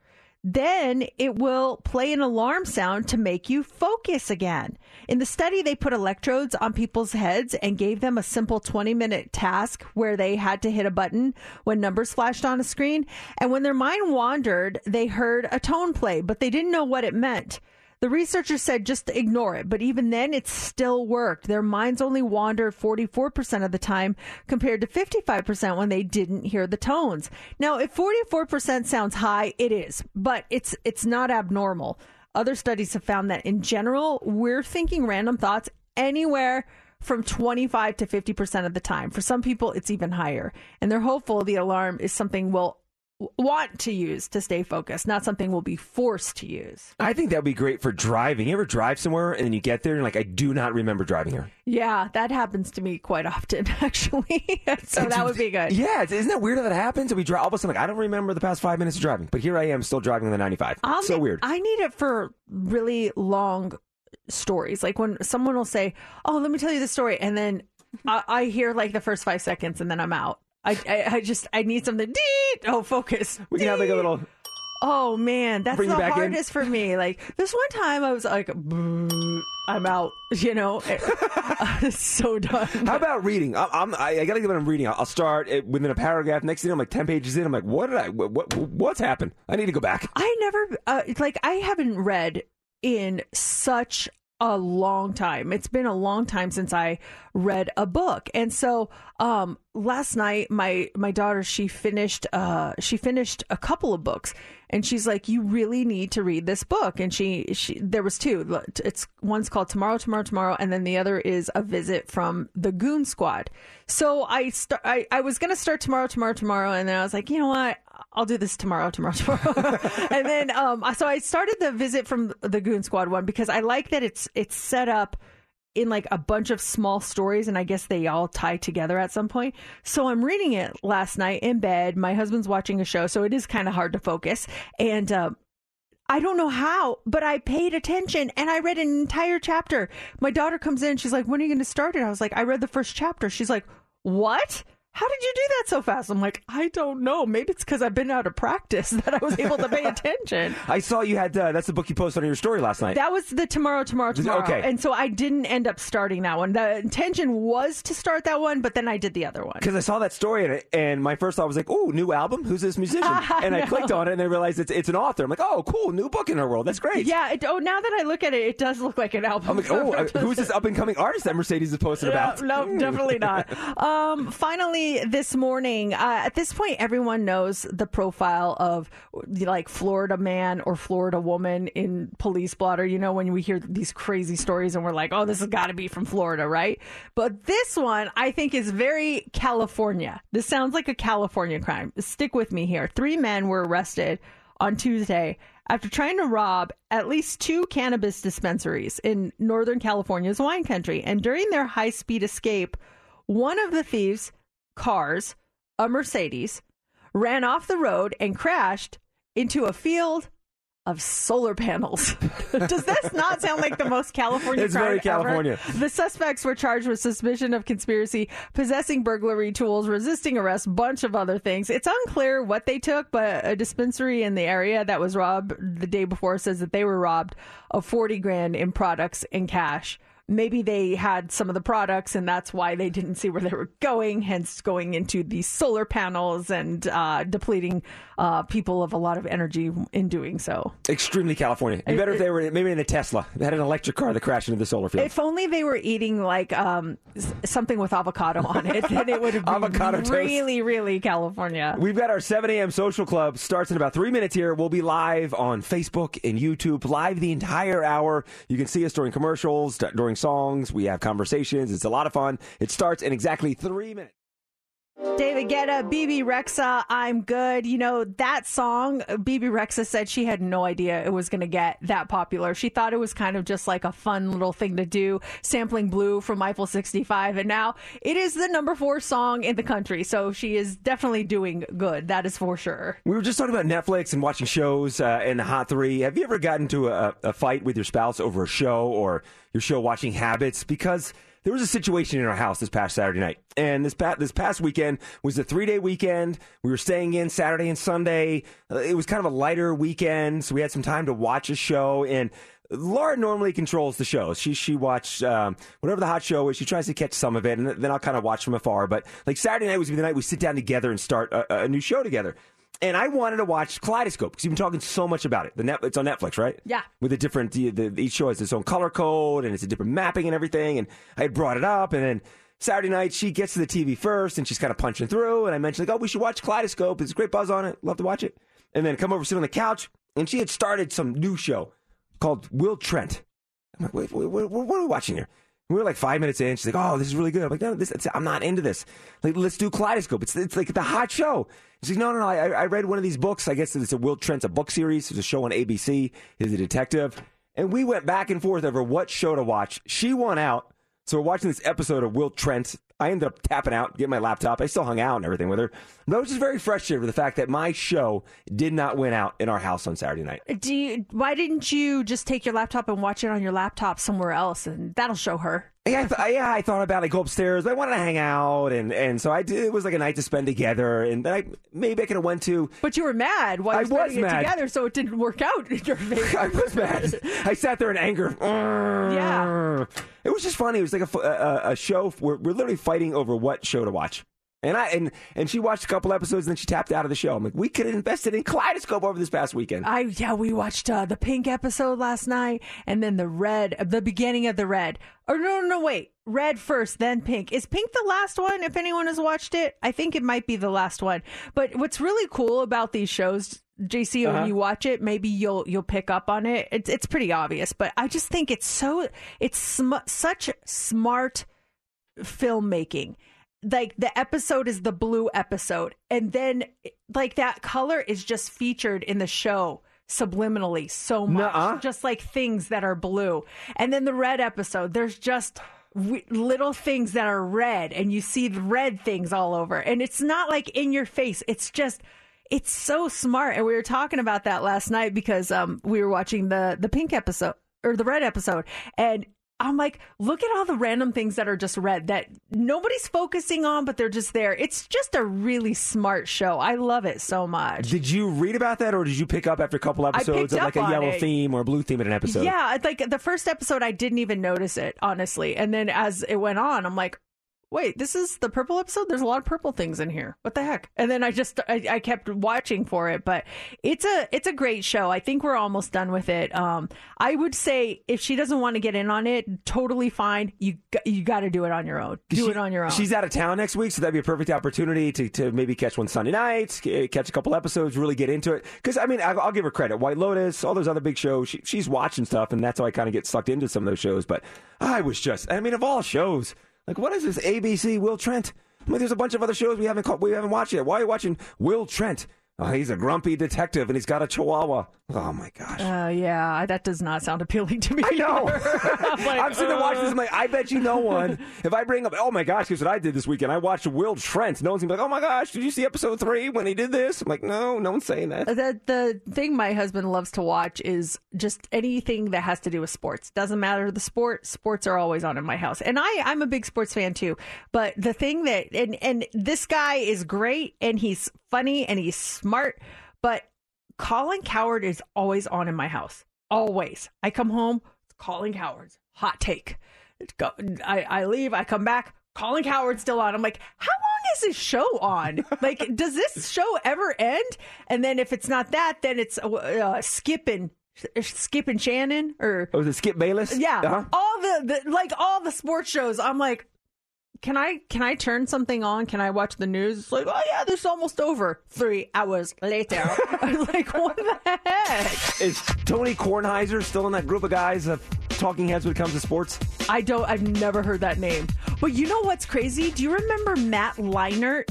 Then it will play an alarm sound to make you focus again. In the study, they put electrodes on people's heads and gave them a simple 20 minute task where they had to hit a button when numbers flashed on a screen. And when their mind wandered, they heard a tone play, but they didn't know what it meant. The researchers said just ignore it, but even then it still worked. Their minds only wandered 44% of the time compared to 55% when they didn't hear the tones. Now, if 44% sounds high, it is, but it's it's not abnormal. Other studies have found that in general, we're thinking random thoughts anywhere from 25 to 50% of the time. For some people, it's even higher. And they're hopeful the alarm is something we'll want to use to stay focused, not something we'll be forced to use. I think that would be great for driving. You ever drive somewhere and then you get there and you're like, I do not remember driving here. Yeah, that happens to me quite often, actually. so And that would be good. Yeah, isn't that weird how that happens? And we drive all of a sudden, like, I don't remember the past five minutes of driving, but here I am still driving the 95. I'll so ne- weird. I need it for really long stories. Like when someone will say, "Oh, let me tell you the story," and then I, I hear like the first five seconds, and then I'm out. I, I, I just I need something. Deet! Oh, focus. we can have like a little. Oh man, that's Bring the back in? hardest for me. Like this one time, I was like, "Boo, "I'm out." You know, so done. How about reading? I, I'm, I, I gotta give it. I'm reading. I'll, I'll start it within a paragraph. Next thing I'm like ten pages in. I'm like, what did I? What, what what's happened? I need to go back. I never uh, like I haven't read in such a long time. It's been a long time since I read a book. And so um last night my my daughter she finished uh she finished a couple of books. And she's like you really need to read this book. And she she there was two. It's one's called tomorrow tomorrow tomorrow and then the other is a visit from the goon squad. So i start I, I was gonna start tomorrow tomorrow tomorrow and then i was like you know what i'll do this tomorrow tomorrow tomorrow and then um so i started the visit from the goon squad one because i like that it's it's set up in like a bunch of small stories and I guess they all tie together at some point. So I'm reading it last night in bed. My husband's watching a show, so it is kind of hard to focus. And um I don't know how, but I paid attention and I read an entire chapter. My daughter comes in, she's like, "When are you going to start it?" I was like, "I read the first chapter." She's like, "What?" How did you do that so fast? I'm like, I don't know. Maybe it's because I've been out of practice that I was able to pay attention. I saw you had. Uh, that's the book you posted on your story last night. That was the tomorrow, tomorrow, tomorrow. Okay. And so I didn't end up starting that one. The intention was to start that one, but then I did the other one. Because I saw that story in it, and my first thought was like, "Oh, new album? Who's this musician?" and I clicked on it, and I realized it's it's an author. I'm like, "Oh, cool, new book in her world. That's great." Yeah. It, oh, now that I look at it, it does look like an album. I'm like, "Oh, who's this up and coming artist that Mercedes is posting about?" No, no, definitely not. Um, finally, this morning, uh, at this point, everyone knows the profile of like Florida man or Florida woman in Police Blotter. You know, when we hear these crazy stories and we're like, oh, this has got to be from Florida, right? But this one, I think, is very California. This sounds like a California crime. Stick with me here. Three men were arrested on Tuesday after trying to rob at least two cannabis dispensaries in Northern California's wine country. And during their high speed escape, one of the thieves' cars, a Mercedes, ran off the road and crashed into a field of solar panels. Does this not sound like the most California It's crime very ever? California. The suspects were charged with suspicion of conspiracy, possessing burglary tools, resisting arrest, bunch of other things. It's unclear what they took, but a dispensary in the area that was robbed the day before says that they were robbed of 40 grand in products and cash. Maybe they had some of the products and that's why they didn't see where they were going, hence going into the solar panels and uh, depleting uh, people of a lot of energy in doing so. Extremely California. It'd be better if they were maybe in a Tesla. They had an electric car that crashed into the solar field. If only they were eating like um, something with avocado on it, then it would have been Avocado toast. really, really California. We've got our 7 a.m. social club starts in about three minutes here. We'll be live on Facebook and YouTube, live the entire hour. You can see us during commercials, during songs. We have conversations. It's a lot of fun. It starts in exactly three minutes. David Guetta, Bebe Rexha, I'm good. You know, that song, Bebe Rexha said she had no idea it was going to get that popular. She thought it was kind of just like a fun little thing to do, sampling Blue from Eiffel 65. And now it is the number four song in the country. So she is definitely doing good. That is for sure. We were just talking about Netflix and watching shows uh, in the Hot Three. Have you ever gotten into a, a fight with your spouse over a show or your show watching habits? Because there was a situation in our house this past Saturday night, and this past this past weekend was a three day weekend. We were staying in Saturday and Sunday. Uh, it was kind of a lighter weekend, so we had some time to watch a show. And Laura normally controls the shows. She she watched um, whatever the hot show is. She tries to catch some of it, and then I'll kind of watch from afar. But like Saturday night was the night we sit down together and start a, a new show together. And I wanted to watch Kaleidoscope because you've been talking so much about it. The net, it's on Netflix, right? Yeah. With a different, the, the, each show has its own color code and it's a different mapping and everything. And I had brought it up, and then Saturday night she gets to the TV first, and she's kind of punching through. And I mentioned like, oh, we should watch Kaleidoscope. There's a great buzz on it. Love to watch it. And then come over, sit on the couch, and she had started some new show called Will Trent. I'm like, wait, wait, wait what are we watching here? We were like five minutes in. She's like, "Oh, this is really good." I'm like, "No, this, I'm not into this. Like, let's do Kaleidoscope. It's it's like the hot show." She's like, "No, no, no. I, I read one of these books. I guess it's a Will Trent's a book series. It's a show on ABC. He's a detective." And we went back and forth over what show to watch. She won out, so we're watching this episode of Will Trent. I ended up tapping out, getting my laptop. I still hung out and everything with her. But I was just very frustrated with the fact that my show did not win out in our house on Saturday night. Do you, why didn't you just take your laptop and watch it on your laptop somewhere else, and that'll show her? Yeah, I th- yeah, I thought about it. I go upstairs. I wanted to hang out, and, and so I did. It was like a night to spend together, and then I maybe I could have went to. But you were mad while I you were was mad. together, so it didn't work out in your favor. I was mad. I sat there in anger. Yeah. It was just funny. It was like a a show. We're, we're literally fighting over what show to watch. And I and and she watched a couple episodes and then she tapped out of the show. I'm like, we could have invested in Kaleidoscope over this past weekend. I yeah, we watched uh, the pink episode last night, and then the red, the beginning of the red. Or no, no, no, wait, red first, then pink. Is pink the last one? If anyone has watched it, I think it might be the last one. But what's really cool about these shows, JC, Uh-huh. when you watch it, maybe you'll you'll pick up on it. It's it's pretty obvious, but I just think it's so it's sm- such smart filmmaking. Like the episode is the blue episode. And then like that color is just featured in the show subliminally so much. Nuh-uh. just like things that are blue. And then the red episode there's just w- little things that are red and you see the red things all over. And it's not like in your face. It's just it's so smart. And we were talking about that last night because um we were watching the the pink episode or the red episode. And I'm like, look at all the random things that are just red that nobody's focusing on, but they're just there. It's just a really smart show. I love it so much. Did you read about that, or did you pick up after a couple episodes of like a yellow it. theme or a blue theme in an episode? Yeah, like the first episode, I didn't even notice it, honestly. And then as it went on, I'm like, wait, this is the purple episode? There's a lot of purple things in here. What the heck? And then I just, I, I kept watching for it, but it's a, it's a great show. I think we're almost done with it. Um, I would say if she doesn't want to get in on it, totally fine. You, you got to do it on your own. Do She- it on your own. She's out of town next week, so that'd be a perfect opportunity to, to maybe catch one Sunday night, catch a couple episodes, really get into it. Because I mean, I, I'll give her credit. White Lotus, all those other big shows, she, she's watching stuff, and that's how I kind of get sucked into some of those shows. But I was just, I mean, of all shows, like what is this ABC Will Trent? I mean, there's a bunch of other shows we haven't caught, we haven't watched yet. Why are you watching Will Trent? Oh, he's a grumpy detective, and he's got a Chihuahua. Oh my gosh. Uh, yeah, that does not sound appealing to me. I know. I'm, like, I'm sitting there watching this. uh. I'm like, I bet you no one. If I bring up, oh my gosh, here's what I did this weekend. I watched Will Trent. No one's gonna be like, oh my gosh, did you see episode three when he did this? I'm like, no, no one's saying that. The the thing my husband loves to watch is just anything that has to do with sports. Doesn't matter the sport. Sports are always on in my house, and I I'm a big sports fan too. But the thing that and and this guy is great, and he's funny and he's smart, but Colin Cowherd is always on in my house. Always. I come home, Colin Cowherd's hot take. Go, I, I leave, I come back, Colin Cowherd's still on. I'm like, how long is this show on? like, does this show ever end? And then if it's not that, then it's uh, uh, Skip Skip and Shannon or Oh, was it Skip Bayless? yeah, Uh-huh. all the, the like all the sports shows. I'm like, can I can I turn something on? Can I watch the news? It's like, oh yeah, this is almost over. Three hours later, I'm like, what the heck? Is Tony Kornheiser still in that group of guys of talking heads when it comes to sports? I don't. I've never heard that name. But you know what's crazy? Do you remember Matt Leinart?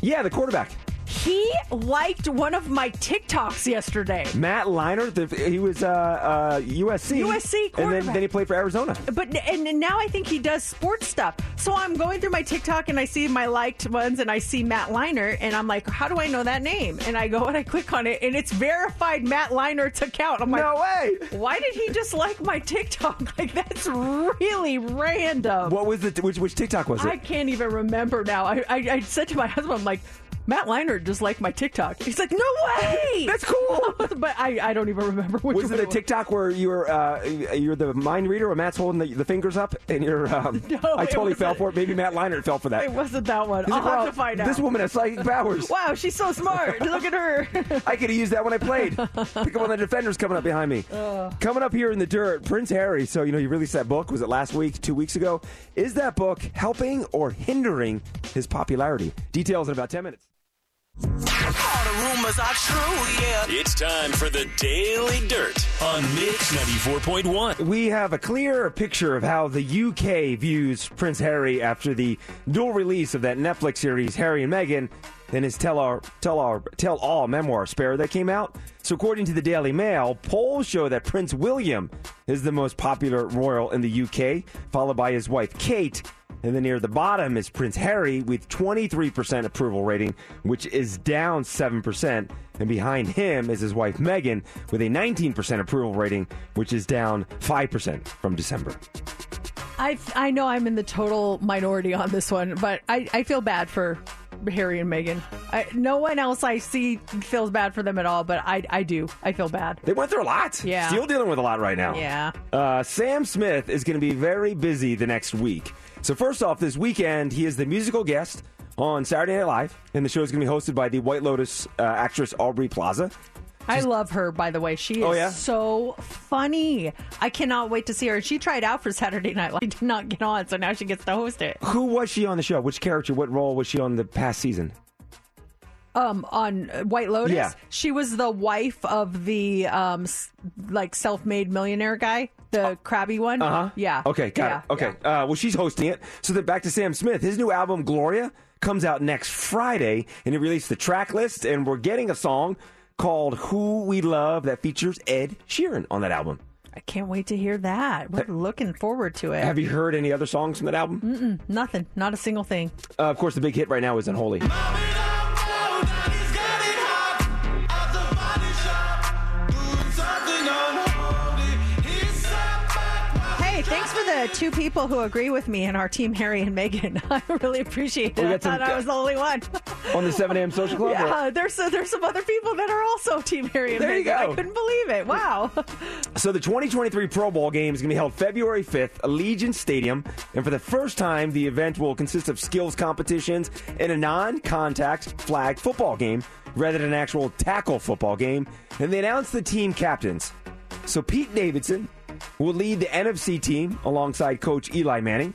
Yeah, the quarterback. He liked one of my TikToks yesterday. Matt Leinart, the, he was uh, uh, USC. USC And then, then he played for Arizona. But and now I think he does sports stuff. So I'm going through my TikTok and I see my liked ones and I see Matt Leinart and I'm like, how do I know that name? And I go and I click on it and it's verified Matt Leinart's account. I'm like, No way. Why did he just like my TikTok? Like that's really random. What was the which which TikTok was it? I can't even remember now. I, I, I said to my husband, I'm like, Matt Leinart just liked my TikTok. He's like, no way. That's cool. but I, I don't even remember which was it a TikTok where you're uh, you're the mind reader, where Matt's holding the, the fingers up, and you're? Um, No, I totally fell for it. Maybe Matt Leinart fell for that. It wasn't that one. He's I'll like, have "Wow, to find out. This woman has psychic powers. Wow, she's so smart. Look at her. I could have used that when I played. Pick up on the defenders coming up behind me. Coming up here in the dirt, Prince Harry. So, you know, he released that book. Was it last week, two weeks ago? Is that book helping or hindering his popularity? Details in about 10 minutes. All the rumors are true, yeah. It's time for the Daily Dirt on Mix 94.1. We have a clear picture of how the UK views Prince Harry after the dual release of that Netflix series, Harry and Meghan, and his tell all, tell all, tell all memoir, Spare, that came out. So, according to the Daily Mail, polls show that Prince William is the most popular royal in the UK, followed by his wife Kate. And then near the bottom is Prince Harry with 23% approval rating, which is down 7%. And behind him is his wife Meghan with a 19% approval rating, which is down 5% from December. I I know I'm in the total minority on this one, but I, I feel bad for Harry and Meghan. I, no one else I see feels bad for them at all, but I I do. I feel bad. They went through a lot. Yeah. Still dealing with a lot right now. Yeah. Uh, Sam Smith is going to be very busy the next week. So, first off, this weekend, he is the musical guest on Saturday Night Live, and the show is going to be hosted by the White Lotus uh, actress Aubrey Plaza. I love her, by the way. She is Oh, yeah? so funny. I cannot wait to see her. She tried out for Saturday Night Live. Did not get on, so now she gets to host it. Who was she on the show? Which character, what role was she on the past season? Um, on White Lotus, Yeah. she was the wife of the um, like self-made millionaire guy, the crabby one. Uh huh. Yeah. Okay, got Yeah, it. Okay. Uh, well, she's hosting it. So then back to Sam Smith. His new album, Gloria, comes out next Friday, and he released the track list, and we're getting a song called Who We Love that features Ed Sheeran on that album. I can't wait to hear that. We're looking forward to it. Have you heard any other songs from that album? Mm-mm, nothing. Not a single thing. Uh, of course, the big hit right now is Unholy. Hey, the two people who agree with me in our team, Harry and Meghan. I really appreciate it. I got some- thought I was the only one. on the 7 a.m. Social Club? or- Yeah, there's there's some other people that are also Team Harry and Meghan. There you go. I couldn't believe it. Wow. So the 2023 Pro Bowl game is going to be held February 5th, Allegiant Stadium, and for the first time, the event will consist of skills competitions and a non-contact flag football game rather than an actual tackle football game. And they announced the team captains. So Pete Davidson will lead the NFC team alongside Coach Eli Manning,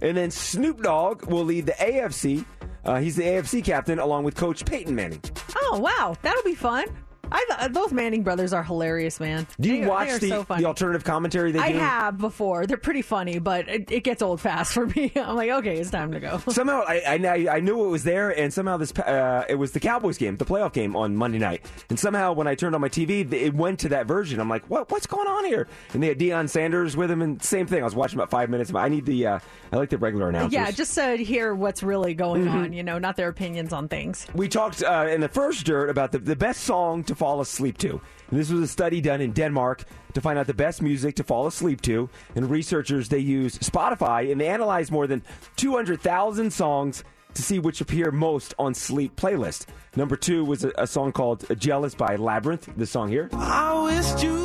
and then Snoop Dogg will lead the AFC. Uh, he's the AFC captain along with Coach Peyton Manning. Oh wow, that'll be fun. I th- those Manning brothers are hilarious, man. Do you They watch they the, so the alternative commentary they I do? have before. They're pretty funny, but it, it gets old fast for me. I'm like, okay, it's time to go. somehow I, I I knew it was there, and somehow this uh, it was the Cowboys game, the playoff game on Monday night, and somehow when I turned on my TV, it went to that version. I'm like, what what's going on here? And they had Deion Sanders with him, and same thing. I was watching about five minutes. I need the uh, I like the regular announcers. Yeah, just to hear what's really going Mhm. on, you know, not their opinions on things. We talked uh, in the first dirt about the, the best song to fall asleep to. And this was a study done in Denmark to find out the best music to fall asleep to. And researchers they used Spotify and they analyzed more than 200,000 songs to see which appear most on sleep playlist. Number two was a, a song called "Jealous" by Labrinth. This song here. I wished you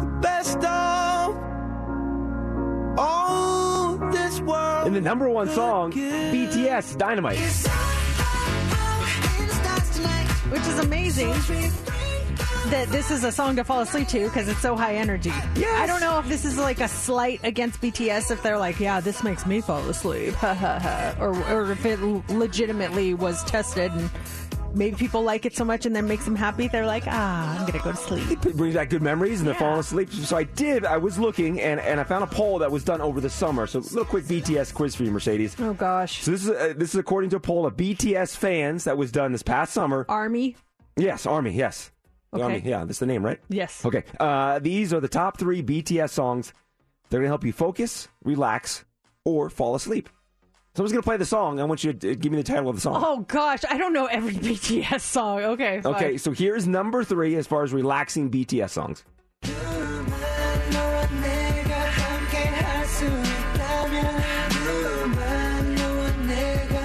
the best of all this world. And the number one song, BTS Dynamite. Which is amazing that this is a song to fall asleep to because it's so high energy. I don't know if this is like a slight against BTS if they're like, yeah, this makes me fall asleep, or or if it legitimately was tested and maybe people like it so much and then makes them happy. They're like, ah, I'm gonna go to sleep. It brings back good memories and they're falling asleep. So I did. I was looking and, and I found a poll that was done over the summer. So a little quick BTS quiz for you, Mercedes. Oh gosh. So this is uh, this is according to a poll of BTS fans that was done this past summer. Army. Yes, Army. Yes, Okay. Army. Yeah, that's the name, right? Yes. Okay. Uh, these are the top three BTS songs. They're gonna help you focus, relax, or fall asleep. So I'm just gonna play the song. I want you to give me the title of the song. Oh gosh, I don't know every BTS song. Okay. fine. Okay, so here's number three as far as relaxing BTS songs.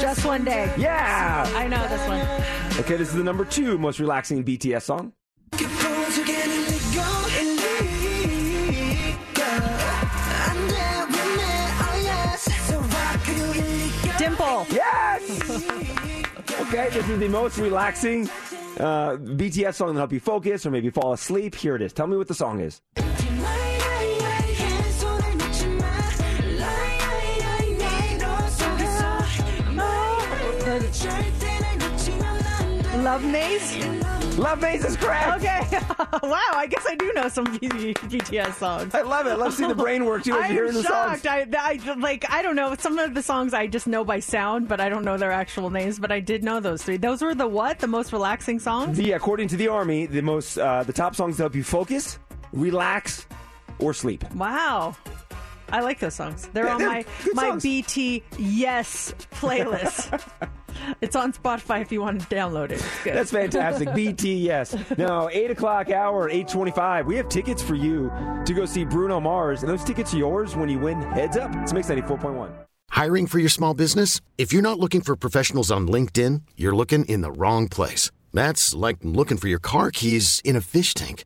Just one day. Yeah. I know this one. Okay, this is the number two most relaxing BTS song. Dimple. Yes. Okay, this is the most relaxing uh, BTS song that help you focus or maybe fall asleep. Here it is. Tell me what the song is. Love Maze. Love Maze is correct. Okay. wow, I guess I do know some BTS songs. I love it. I love seeing the brain work, too, as you're I'm the songs. shocked. I, I like I don't know some of the songs I just know by sound, but I don't know their actual names. But I did know those three. Those were the what? The most relaxing songs? The according to the army, the most uh, the top songs to help you focus, relax, or sleep. Wow. I like those songs. They're on they're my my songs. BT Yes playlist. it's on Spotify if you want to download it. It's good. That's fantastic. BTS. Now, 8 o'clock hour, 825. We have tickets for you to go see Bruno Mars. And those tickets are yours when you win Heads Up. It's Mix 94.1. Hiring for your small business? If you're not looking for professionals on LinkedIn, you're looking in the wrong place. That's like looking for your car keys in a fish tank.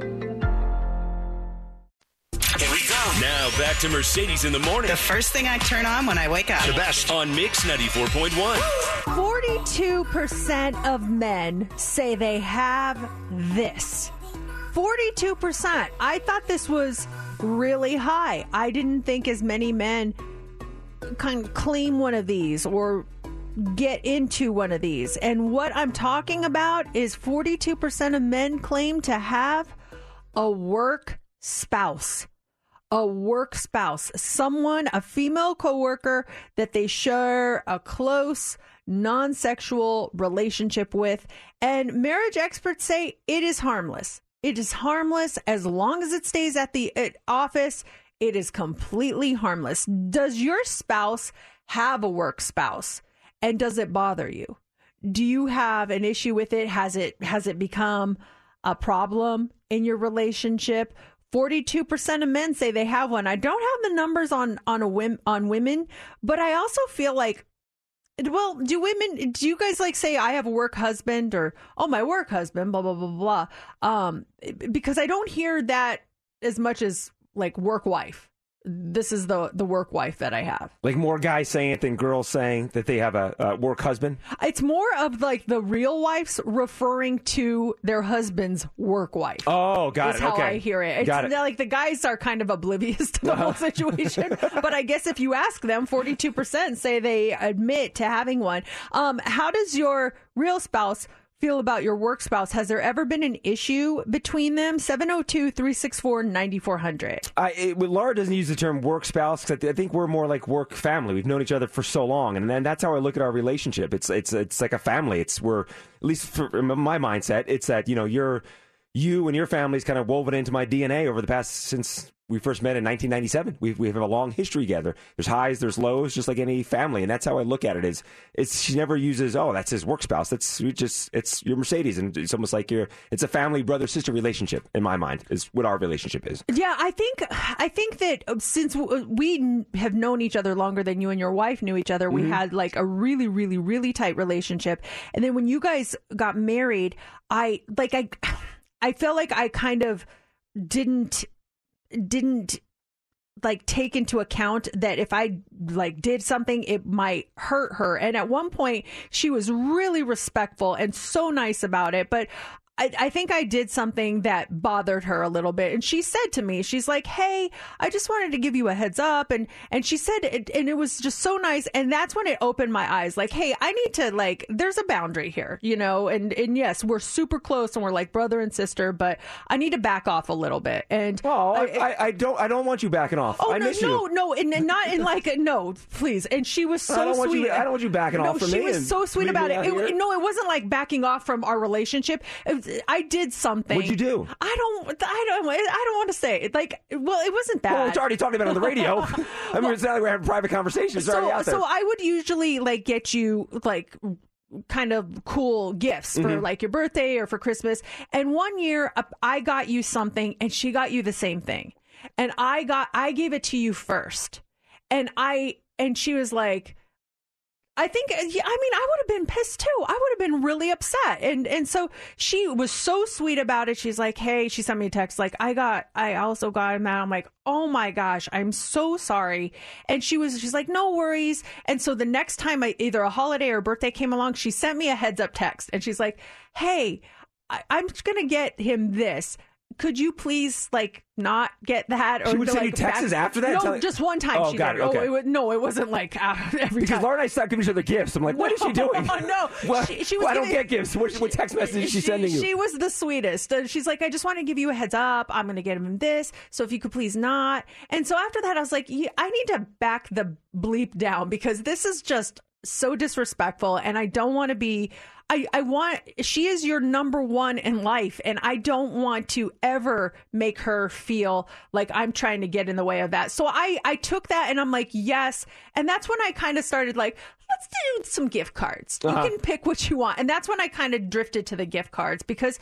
Here we go. Now back to Mercedes in the morning. The first thing I turn on when I wake up. The best on Mix 94.1. 42% of men say they have this. 42%. I thought this was really high. I didn't think as many men kind of claim one of these or get into one of these. And what I'm talking about is 42% of men claim to have a work spouse. A work spouse, someone, a female coworker that they share a close, non sexual relationship with. And marriage experts say it is harmless. It is harmless as long as it stays at the uh, office. It is completely harmless. Does your spouse have a work spouse? And does it bother you? Do you have an issue with it? Has it has it become a problem in your relationship? 42% of men say they have one. I don't have the numbers on on a whim, on women, but I also feel like well, do women do you guys like say I have a work husband or oh my work husband blah blah blah blah um because I don't hear that as much as like work wife. This is the the work wife that I have. Like more guys saying it than girls saying that they have a, a work husband. It's more of like the real wives referring to their husband's work wife. Oh, got it. how okay. I hear it. It's got it. like the guys are kind of oblivious to the whole situation. but I guess if you ask them, 42% say they admit to having one. Um, how does your real spouse feel about your work spouse? Has there ever been an issue between them? 702 364 9400. I, Laura doesn't use the term work spouse 'cause I, th- I think we're more like work family. We've known each other for so long, and then that's how I look at our relationship. It's it's it's like a family. It's we're at least for my mindset. It's that you know you're you and your family's kind of woven into my DNA over the past since we first met in 1997. We we have a long history together. There's highs, there's lows, just like any family, and that's how I look at it. Is it's she never uses oh that's his work spouse. That's just it's your Mercedes, and it's almost like you're it's a family brother sister relationship in my mind is what our relationship is. Yeah, I think I think that uh, since we have known each other longer than you and your wife knew each other, we Mhm. had like a really, really, really tight relationship. And then when you guys got married, I like I, I felt like I kind of didn't didn't like take into account that if I like did something, it might hurt her. And at one point, she was really respectful and so nice about it, but. I, I think I did something that bothered her a little bit, and she said to me, "She's like, hey, I just wanted to give you a heads up," and and she said, it, and it was just so nice, and that's when it opened my eyes. Like, hey, I need to like, there's a boundary here, you know, and and yes, we're super close, and we're like brother and sister, but I need to back off a little bit. And oh, I, I, I don't I don't want you backing off. Oh I no, miss no, no, and, and not in like a, no, please. And she was so I don't want sweet. you- I don't want you backing no, off she was so sweet about it. It- No, it wasn't like backing off from our relationship. It was- I did something. What'd you do? I don't. I don't. I don't want to say it. Like, well, it wasn't bad. Well, it's already talking about on the radio. I mean, it's not like we're having private conversations. So, out there. so I would usually like get you like kind of cool gifts for Mhm. like your birthday or for Christmas. And one year uh, I got you something and she got you the same thing. And I got I gave it to you first. And I and she was like I think uh, I mean I would have been pissed too. I would have been really upset. And and so she was so sweet about it. She's like, "Hey, she sent me a text like, "I got I also got him that." I'm like, "Oh my gosh, I'm so sorry." And she was she's like, "No worries." And so the next time I either a holiday or birthday came along, she sent me a heads up text and she's like, "Hey, I, I'm going to get him this." Could you please like not get that? Or she would send you like, texts after that? No, just one time. Oh, she got did. it, okay. Oh, it was, no, it wasn't like uh, every because time. Laura and I stopped giving each other gifts. I'm like, what is she doing? no, Well, she, she was well, I don't get gifts. What, what text message is she, she, sending you? She was the sweetest. Uh, She's like, I just want to give you a heads up. I'm going to get him this. So if you could please not. And so after that, I was like, yeah, I need to back the bleep down because this is just so disrespectful. And I don't want to be. I, I want she is your number one in life and I don't want to ever make her feel like I'm trying to get in the way of that. So I I took that and I'm like, yes. And that's when I kind of started like, let's do some gift cards. You Uh-huh. can pick what you want. And that's when I kind of drifted to the gift cards because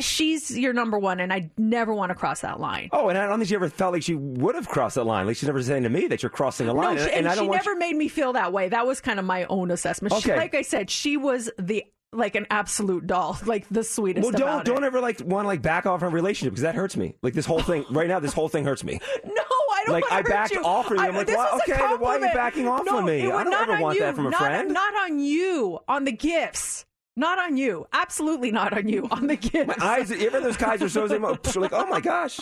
she's your number one and I never want to cross that line. Oh, and I don't think she ever felt like she would have crossed that line. Like she's never saying to me that you're crossing a line. No, she, and, and I don't she never made me feel that way. That was kind of my own assessment. She, Okay. like I said, she was the like an absolute doll, like the sweetest. Well, don't don't it. ever like want to like back off from a relationship because that hurts me. Like this whole thing right now, this whole thing hurts me. No, I don't Like, I backed you. off from you. I- I'm like, why- okay, why are you backing off no, from me? I don't ever want you. that from a Not- friend. Not on you. On the gifts. Not on you. Absolutely not on you. On the gifts. My eyes, you ever those Kaiser shows? They're like, oh my gosh,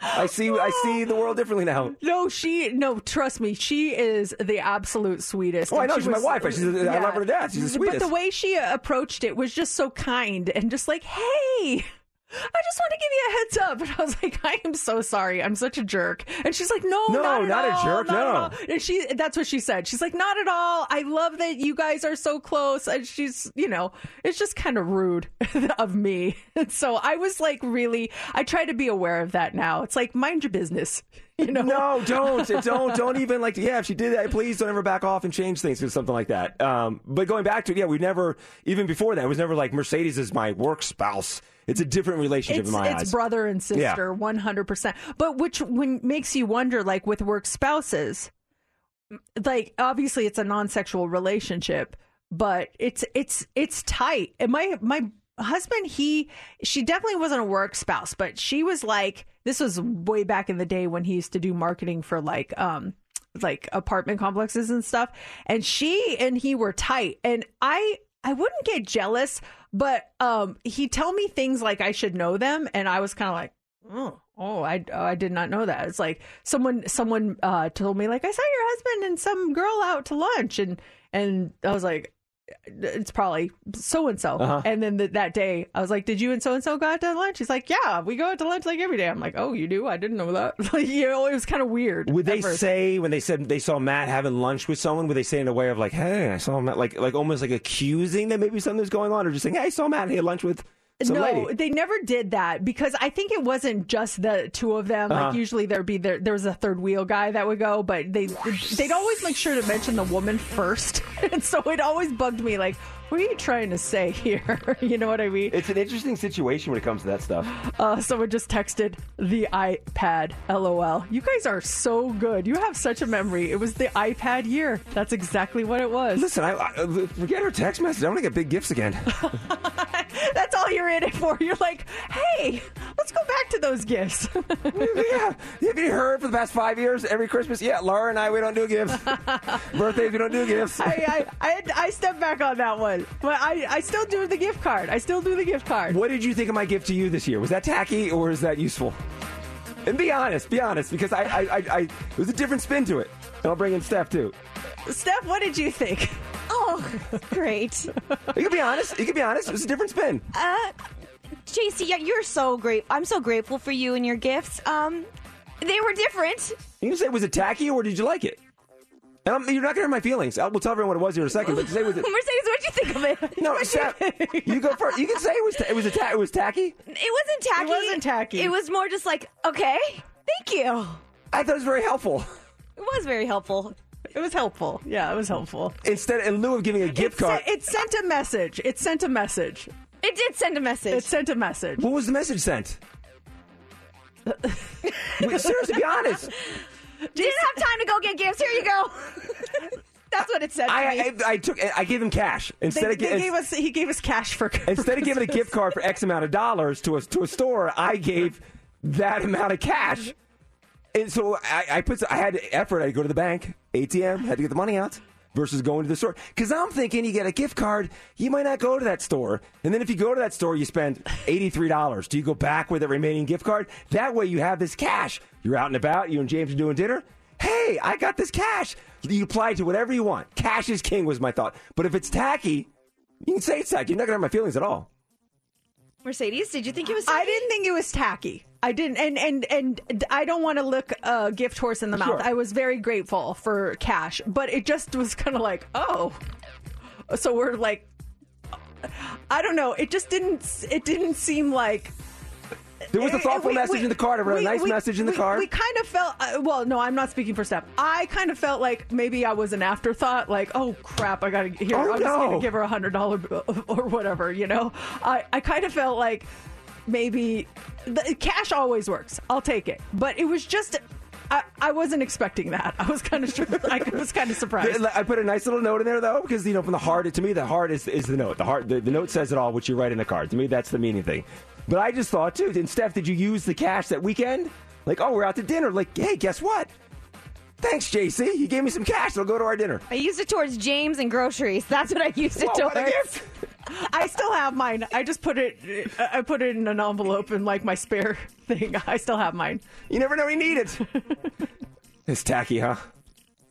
I see, I see the world differently now. No, she no. Trust me, she is the absolute sweetest. Oh, I know, she she's my wife. She's- I love her to death. She's the sweetest. But the way she approached it was just so kind and just like, hey. I just want to give you a heads up. And I was like, I am so sorry. I'm such a jerk. And she's like, no, No, not, at not a jerk, not at no. all." And she, that's what she said. She's like, not at all. I love that you guys are so close. And she's, you know, it's just kind of rude of me. And so I was like, really, I try to be aware of that now. It's like, mind your business. You know? No, don't, don't, don't even like. Yeah, if she did that, please don't ever back off and change things or something like that. Um, but going back to it, yeah, we never even before that, it was never like Mercedes is my work spouse. It's a different relationship it's, in my it's eyes. brother and sister, one hundred percent. But which when makes you wonder, like with work spouses, like obviously it's a non-sexual relationship, but it's it's it's tight. And my my husband, he she definitely wasn't a work spouse, but she was like this was way back in the day when he used to do marketing for like um like apartment complexes and stuff and she and he were tight and i i wouldn't get jealous but um he tell me things like i should know them and i was kind of like oh oh i oh, i did not know that. It's like someone someone uh told me like i saw your husband and some girl out to lunch and and i was like it's probably so and so. And then th- that day, I was like, "Did you and so and so go out to lunch?" He's like, "Yeah, we go out to lunch like every day." I'm like, "Oh, you do? I didn't know that." like, you know, it was kind of weird. Would they first. say when they said they saw Matt having lunch with someone? Would they say in a way of like, "Hey, I saw Matt," like like almost like accusing that maybe something's going on, or just saying, "Hey, I saw Matt. He had lunch with some no, lady. they never did that because I think it wasn't just the two of them. Uh-huh. Like usually there'd be there, there was a third wheel guy that would go, but they they'd always make sure to mention the woman first, and so it always bugged me. Like, what are you trying to say here? you know what I mean? It's an interesting situation when it comes to that stuff. Uh, someone just texted the iPad. LOL. You guys are so good. You have such a memory. It was the iPad year. That's exactly what it was. Listen, I, I forget her text message. I want to get big gifts again. That's all you're in it for. You're like, hey, let's go back to those gifts. yeah. Have you heard for the past five years, every Christmas? Yeah, Laura and I, we don't do gifts. Birthdays, we don't do gifts. I, I, I, I stepped back on that one, but I, I still do the gift card. I still do the gift card. What did you think of my gift to you this year? Was that tacky or is that useful? And be honest, be honest, because I, I, I, I it was a different spin to it. And I'll bring in Steph too. Steph, what did you think? Oh, great. You can be honest. You can be honest. It was a different spin. Uh, JC, yeah, you're so great. I'm so grateful for you and your gifts. Um, they were different. You can say, was it tacky or did you like it? And I'm, you're not going to hurt my feelings. I will tell everyone what it was here in a second. But say, was it? Mercedes, what'd you think of it? No, Steph, you go first. You can say it was. Ta- it was a. Ta- it was tacky. It wasn't tacky. It wasn't tacky. It was more just like, okay, thank you. I thought it was very helpful. It was very helpful. It was helpful. Yeah, it was helpful. Instead, in lieu of giving a gift it, card, It sent a message. It sent a message. It did send a message. It sent a message. what was the message sent? Wait, seriously, be honest. Didn't have time to go get gifts. Here you go. That's what it said. I. I, I took. I gave him cash instead They, of they gave us. He gave us cash for. instead of giving a gift card for X amount of dollars to a to a store. I gave that amount of cash, and so I, I put. I had effort. I had to go to the bank, ATM, had to get the money out. Versus going to the store. Because I'm thinking you get a gift card, you might not go to that store. And then if you go to that store, you spend $83. Do you go back with the remaining gift card? That way you have this cash. You're out and about, you and James are doing dinner. Hey, I got this cash. You apply to whatever you want. Cash is king was my thought. But if it's tacky, you can say it's tacky. You're not going to hurt my feelings at all. Mercedes, did you think it was? I didn't think it was tacky. I didn't, and and and I don't want to look a gift horse in the mouth. Sure. I was very grateful for cash, but it just was kind of like, oh, so we're like, I don't know. It just didn't. It didn't seem like. There was a Eh, thoughtful we- message we- in the card. I wrote a nice we- message in the card. We kind of felt, uh, well, no, I'm not speaking for Steph. I kind of felt like maybe I was an afterthought, like, oh crap, I gotta here. Oh, I'm just gonna give her a hundred dollar or whatever, you know. I I kind of felt like maybe the, cash always works. I'll take it, but it was just. I, I wasn't expecting that. I was kind of I was kind of surprised. I put a nice little note in there though, because you know, from the heart, to me, the heart is, is the note. The heart, the, the note says it all, which you write in the card. To me, that's the meaning thing. But I just thought too. And Steph, did you use the cash that weekend? Like, oh, we're out to dinner. Like, hey, guess what? Thanks, JC. You gave me some cash. It'll go to our dinner. I used it towards James and groceries. That's what I used it Whoa, what a towards. gift. I still have mine. I just put it. I put it in an envelope in like my spare thing. I still have mine. You never know when you need it. it's tacky, huh?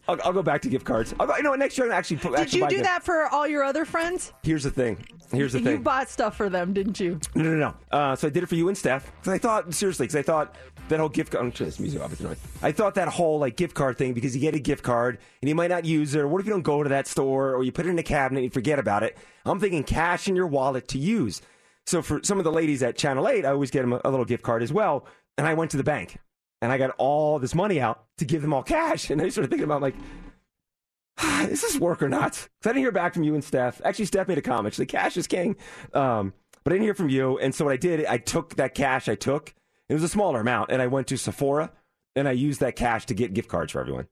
I'll, I'll go back to gift cards. I'll go, you know what? Next year, I'm actually put. Did actually you do gift- that for all your other friends? Here's the thing. Here's the you thing. You bought stuff for them, didn't you? No, no, no. Uh, so I did it for you and Steph. Because I thought, seriously, because I thought that whole gift card. This music off. It's annoying. I thought that whole like gift card thing because you get a gift card and you might not use it. Or what if you don't go to that store or you put it in a cabinet and you forget about it? I'm thinking cash in your wallet to use. So for some of the ladies at Channel 8, I always get them a, a little gift card as well. And I went to the bank and I got all this money out to give them all cash. And I started thinking about like, is this work or not? Because I didn't hear back from you and Steph. Actually, Steph made a comment. She's like, cash is king. Um, but I didn't hear from you. And so what I did, I took that cash I took. It was a smaller amount. And I went to Sephora and I used that cash to get gift cards for everyone.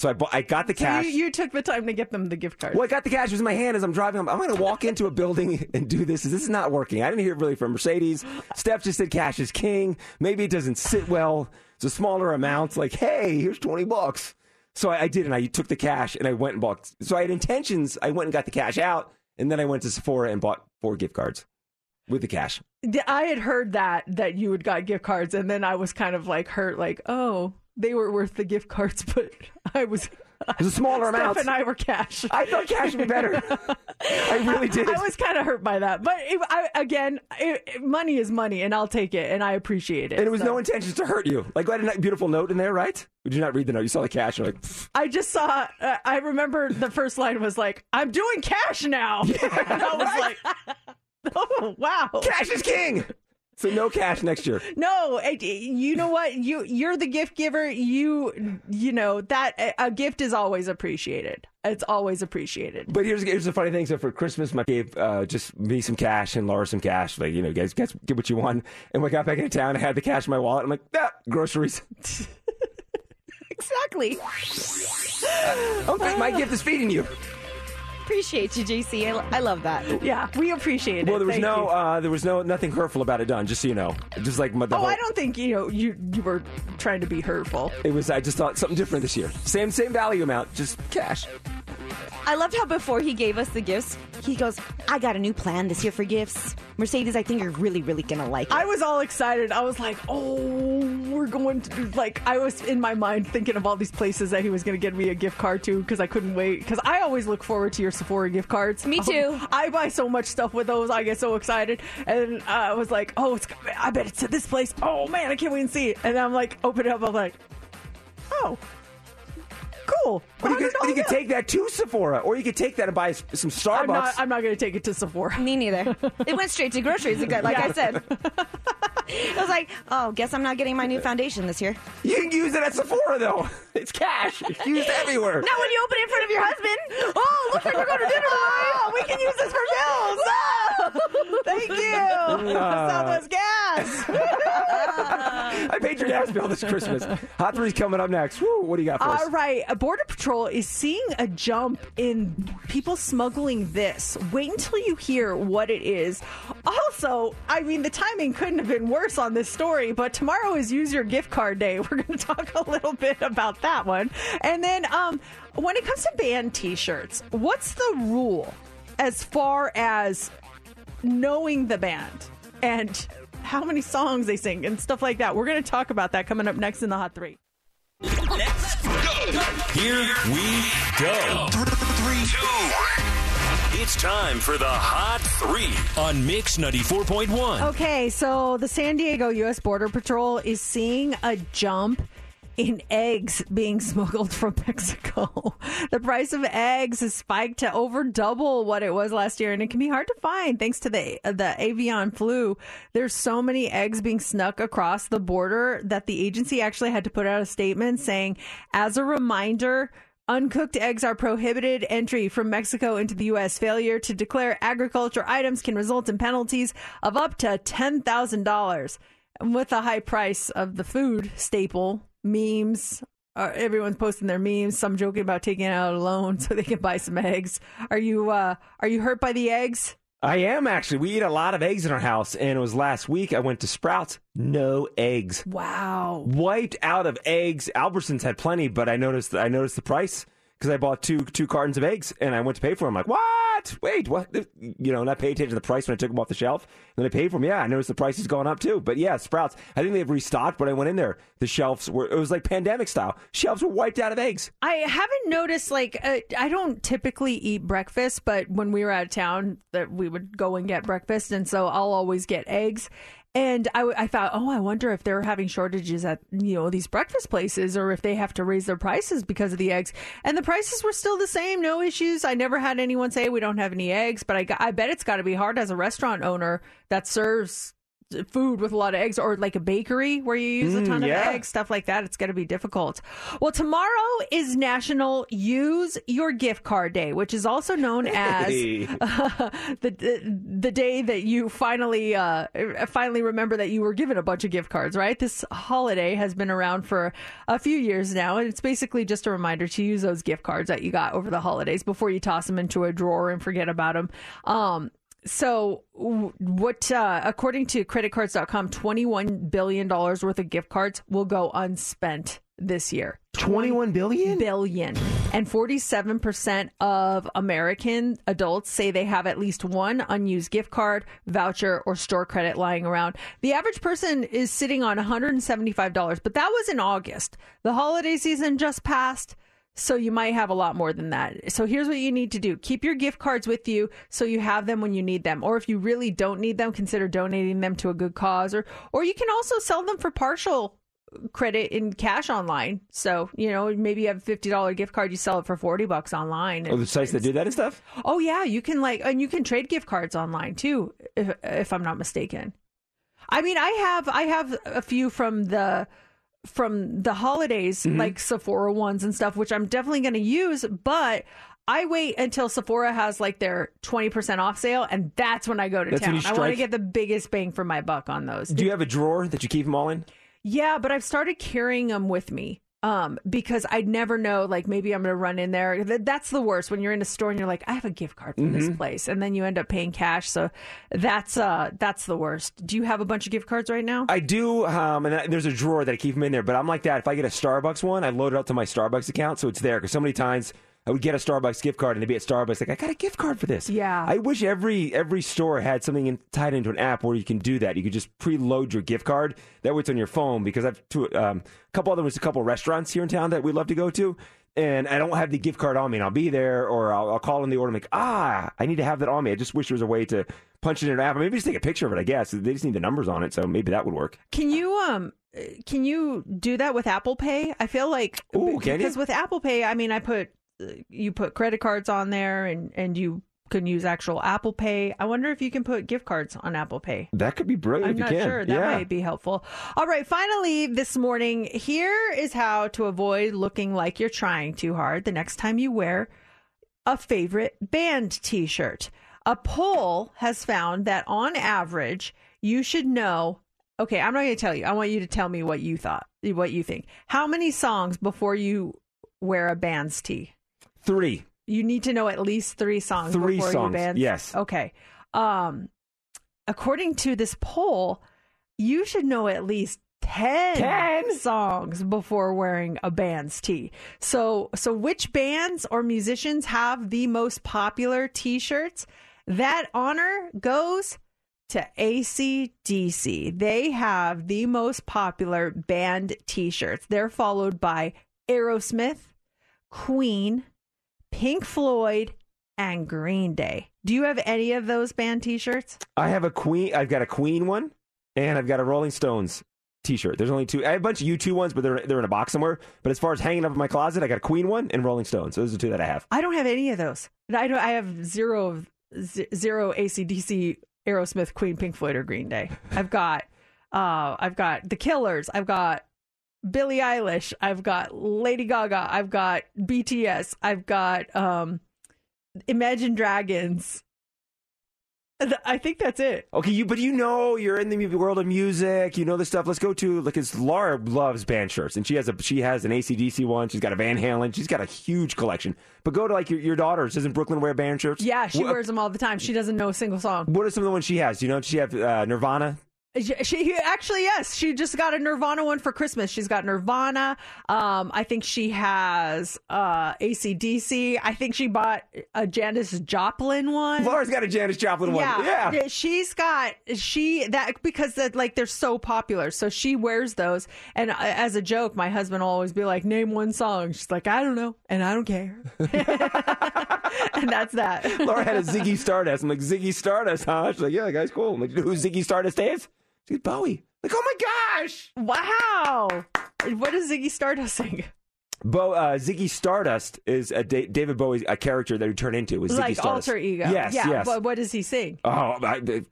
So I, bought, I got the So cash. you, you took the time to get them the gift card. Well, I got the cash. It was in my hand as I'm driving. I'm, I'm going to walk into a building and do this. This is not working. I didn't hear really from Mercedes. Steph just said cash is king. Maybe it doesn't sit well. It's a smaller amount. Like, hey, here's 20 bucks. So I, I did, and I took the cash and I went and bought. So I had intentions. I went and got the cash out, and then I went to Sephora and bought four gift cards with the cash. I had heard that that you had got gift cards, and then I was kind of like hurt, like, oh, they were worth the gift cards, but I was. It was a smaller Steph amount. and I were cash. I thought cash would be better. I really did. I was kind of hurt by that, but it, I, again, it, it- money is money, and I'll take it, and I appreciate it. and it was so. no intentions to hurt you. Like I had a beautiful note in there, right? Did you not read the note? You saw the cash. You're like, "Pfft." I just saw. Uh, I remember the first line was like, "I'm doing cash now," and I was like, Oh, wow. Cash is king. So no cash next year. No, you know what? You you're the gift giver. You you know that a gift is always appreciated. It's always appreciated. But here's here's the funny thing. So for Christmas, my gave uh, just me some cash and Laura some cash. Like you know, guys, guys, get what you want. And when I got back into town, I had the cash in my wallet. I'm like, ah, groceries. exactly. okay, my gift is feeding you. Appreciate you, JC. I, I love that. Yeah, we appreciate it. Well, there was Thank no, you. uh, there was no nothing hurtful about it done. Just so you know, just like my, the Oh, whole, I don't think you know you you were trying to be hurtful. It was. I just thought something different this year. Same same value amount, just cash. I loved how before he gave us the gifts, he goes, I got a new plan this year for gifts. Mercedes, I think you're really, really going to like it. I was all excited. I was like, "Oh, we're going to do like." I was in my mind thinking of all these places that he was going to get me a gift card to because I couldn't wait. Because I always look forward to your Sephora gift cards. Me too. I buy so much stuff with those. I get so excited, and I was like, "Oh, it's. I bet it's at this place. Oh man, I can't wait and see it." And I'm like, open it up. I'm like, "Oh, cool." But you could, but you could take that to Sephora, or you could take that and buy some Starbucks. I'm not. I'm not going to take it to Sephora. Me neither. It went straight to groceries again, like I said. I was like, oh, guess I'm not getting my new foundation this year. you can use it at Sephora though. It's cash. It's used everywhere. Not when you open it in front of your husband. Oh, looks like we're going to dinner Oh, we can use this for bills. Oh, thank you, Ah. Southwest Gas. I paid your gas bill this Christmas. Hot three's coming up next. Woo, what do you got for us? All right, a Border Patrol is seeing a jump in people smuggling this. Wait until you hear what it is. Also, I mean, the timing couldn't have been worse on this story, but tomorrow is Use Your Gift Card Day. We're going to talk a little bit about that one. And then um, when it comes to band t shirts, what's the rule as far as knowing the band and how many songs they sing and stuff like that? We're going to talk about that coming up next in the Hot Three. Here we go. Three, two. It's time for the Hot Three on Mix 94.1. Okay, so the San Diego U.S. Border Patrol is seeing a jump in eggs being smuggled from Mexico. the price of eggs has spiked to over double what it was last year, and it can be hard to find thanks to the the avian flu. There's so many eggs being snuck across the border that the agency actually had to put out a statement saying, as a reminder. Uncooked eggs are prohibited entry from Mexico into the U.S. Failure to declare agriculture items can result in penalties of up to $10,000. And With the high price of the food staple, memes, uh, everyone's posting their memes. Some joking about taking out a loan so they can buy some eggs. Are you uh, are you hurt by the eggs? I am actually. We eat a lot of eggs in our house, and it was last week. I went to Sprouts, no eggs. Wow, wiped out of eggs. Albertsons had plenty, but I noticed I noticed the price because I bought two two cartons of eggs, and I went to pay for them. I'm like, what? Wait, what? You know, not pay attention to the price when I took them off the shelf. And then I paid for them. Yeah, I noticed the price has gone up too. But yeah, Sprouts. I think they've restocked, but I went in there. The shelves were it was like pandemic style. Shelves were wiped out of eggs. I haven't noticed like uh, I don't typically eat breakfast, but when we were out of town, that we would go and get breakfast, and so I'll always get eggs. And I, I thought, oh, I wonder if they're having shortages at you know these breakfast places, or if they have to raise their prices because of the eggs. And the prices were still the same, no issues. I never had anyone say we don't have any eggs, but I, I bet it's got to be hard as a restaurant owner that serves food with a lot of eggs or like a bakery where you use a Mm, ton yeah. of eggs stuff like that it's going to be difficult well tomorrow is national use your gift card day which is also known as Hey. the, the the day that you finally uh finally remember that you were given a bunch of gift cards right this holiday has been around for a few years now and it's basically just a reminder to use those gift cards that you got over the holidays before you toss them into a drawer and forget about them um so, what, uh, according to creditcards.com, $21 billion worth of gift cards will go unspent this year. 21 billion? Billion. And 47% of American adults say they have at least one unused gift card, voucher, or store credit lying around. The average person is sitting on $175, but that was in August. The holiday season just passed. So you might have a lot more than that. So here's what you need to do. Keep your gift cards with you so you have them when you need them. Or if you really don't need them, consider donating them to a good cause or or you can also sell them for partial credit in cash online. So you know, maybe you have a fifty dollar gift card, you sell it for forty bucks online. Oh, the sites that do that and stuff. Oh yeah, you can like, and you can trade gift cards online too, if, if I'm not mistaken. I mean, I have I have a few from the from the holidays, Mm-hmm. like Sephora ones and stuff, which I'm definitely going to use. But I wait until Sephora has like their twenty percent off sale, and that's when I go to That's town. I want to get the biggest bang for my buck on those. Do you have a drawer that you keep them all in? Yeah, but I've started carrying them with me. Um, because I'd never know, like maybe I'm gonna run in there. That's the worst when you're in a store and you're like, I have a gift card from this Mhm. place, and then you end up paying cash. So that's uh that's the worst. Do you have a bunch of gift cards right now? I do, um, and there's a drawer that I keep them in there. But I'm like that. If I get a Starbucks one, I load it up to my Starbucks account, so it's there. Because so many times I would get a Starbucks gift card, and they'd be at Starbucks like, I got a gift card for this. Yeah. I wish every every store had something in, tied into an app where you can do that. You could just preload your gift card. That way, it's on your phone. Because I've two, um, a couple other ones, a couple restaurants here in town that we love to go to. And I don't have the gift card on me, and I'll be there, or I'll, I'll call in the order. I'm like, ah, I need to have that on me. I just wish there was a way to punch it in an app, maybe just take a picture of it. I guess they just need the numbers on it, so maybe that would work. Can you um can you do that with Apple Pay? I feel like Ooh, can you? because with Apple Pay, I mean, I put you put credit cards on there, and and you can use actual Apple Pay. I wonder if you can put gift cards on Apple Pay. That could be brilliant I'm if you not can. sure. That yeah. might be helpful. All right. Finally, this morning, here is how to avoid looking like you're trying too hard the next time you wear a favorite band t shirt. A poll has found that on average, you should know. Okay, I'm not going to tell you. I want you to tell me what you thought, what you think. How many songs before you wear a band's tee? Three. You need to know at least three songs. Three before songs, You band. yes. Okay. Um, according to this poll, you should know at least 10, 10? songs before wearing a band's tee. So, so which bands or musicians have the most popular t-shirts? That honor goes to ACDC. They have the most popular band t-shirts. They're followed by Aerosmith, Queen, Pink Floyd, and Green Day. Do you have any of those band t-shirts? I have a Queen. I've got a Queen one, and I've got a Rolling Stones T-shirt. There's only two. I have a bunch of U two ones, but they're they're in a box somewhere. But as far as hanging up in my closet, I got a Queen one and Rolling Stones. So those are the two that I have. I don't have any of those. I don't. I have zero of z- zero ACDC, Aerosmith, Queen, Pink Floyd, or Green Day. I've got, uh, I've got the Killers. I've got Billie Eilish. I've got Lady Gaga. I've got BTS. I've got um, Imagine Dragons. I think that's it. Okay, you but you know you're in the world of music. You know this stuff. Let's go to like because Laura loves band shirts, and she has a she has an ACDC one. She's got a Van Halen. She's got a huge collection. But go to like your, your daughters. Doesn't Brooklyn wear band shirts? Yeah, she What- wears them all the time. She doesn't know a single song. What are some of the ones she has? Do you know? She have uh, Nirvana? She, she actually yes, she just got a Nirvana one for Christmas. She's got Nirvana. Um, I think she has uh ACDC. I think she bought a Janis Joplin one. Laura's got a Janis Joplin one. Yeah, Yeah. she's got she that because that like they're so popular, so she wears those. And uh, as a joke, my husband will always be like, "Name one song." She's like, "I don't know," and I don't care. and that's that. Laura had a Ziggy Stardust. I'm like, Ziggy Stardust, huh? She's like, yeah, guy's cool. I'm like, who Ziggy Stardust is? She's Bowie. Like, oh my gosh! Wow. What does Ziggy Stardust sing? Bo, uh, Ziggy Stardust is a Da- David Bowie a character that he turned into. Was Ziggy like Stardust. alter ego. Yes, yeah, yes. But what does he sing? Oh, I,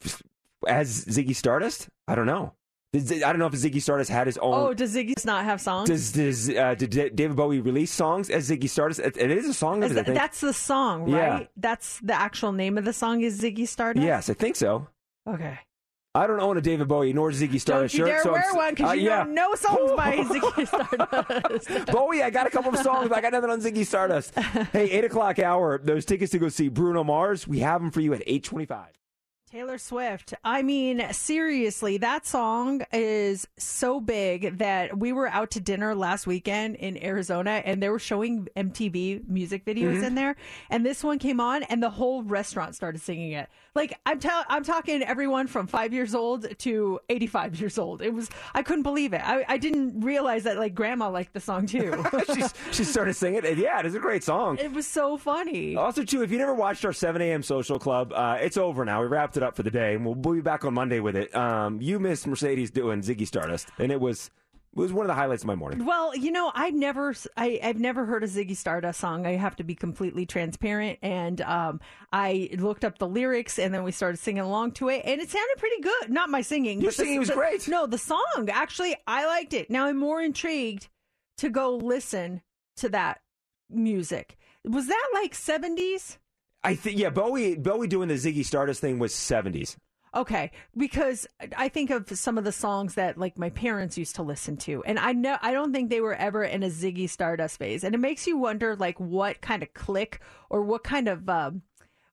as Ziggy Stardust? I don't know. I don't know if Ziggy Stardust had his own. Oh, does Ziggy not have songs? does does uh, did David Bowie release songs as Ziggy Stardust? It, it is a song. Is I think. that's the song, right? Yeah. That's the actual name of the song is Ziggy Stardust. yes, I think so. Okay. I don't own a David Bowie nor Ziggy Stardust Don't you shirt. dare so wear one because uh, you yeah. know no songs by Ziggy Stardust. Bowie, I got a couple of songs, but I got nothing on Ziggy Stardust. hey, eight o'clock hour. Those tickets to go see Bruno Mars. We have them for you at eight twenty-five. Taylor Swift. I mean, seriously, that song is so big that we were out to dinner last weekend in Arizona and they were showing MTV music videos Mhm. in there. And this one came on and the whole restaurant started singing it. Like I'm tell I'm talking everyone from five years old to 85 years old. It was, I couldn't believe it. I, I didn't realize that like grandma liked the song too. She started singing, and yeah, it is a great song. it was so funny. Also, too, if you never watched our 7 a.m. social club, uh, it's over now. We wrapped it up for the day, and we'll, we'll be back on Monday with it. Um, you missed Mercedes doing Ziggy Stardust, and it was It was one of the highlights of my morning. Well, you know, I've never, I, I've never heard a Ziggy Stardust song. I have to be completely transparent, and um, I looked up the lyrics, and then we started singing along to it, and it sounded pretty good. Not my singing. Your but the- singing was the- great. No, the song actually, I liked it. Now I'm more intrigued to go listen to that music. Was that like 70s? I think yeah, Bowie Bowie doing the Ziggy Stardust thing was 70s. Okay, because I think of some of the songs that like my parents used to listen to, and I know I don't think they were ever in a Ziggy Stardust phase, and it makes you wonder like what kind of click or what kind of um,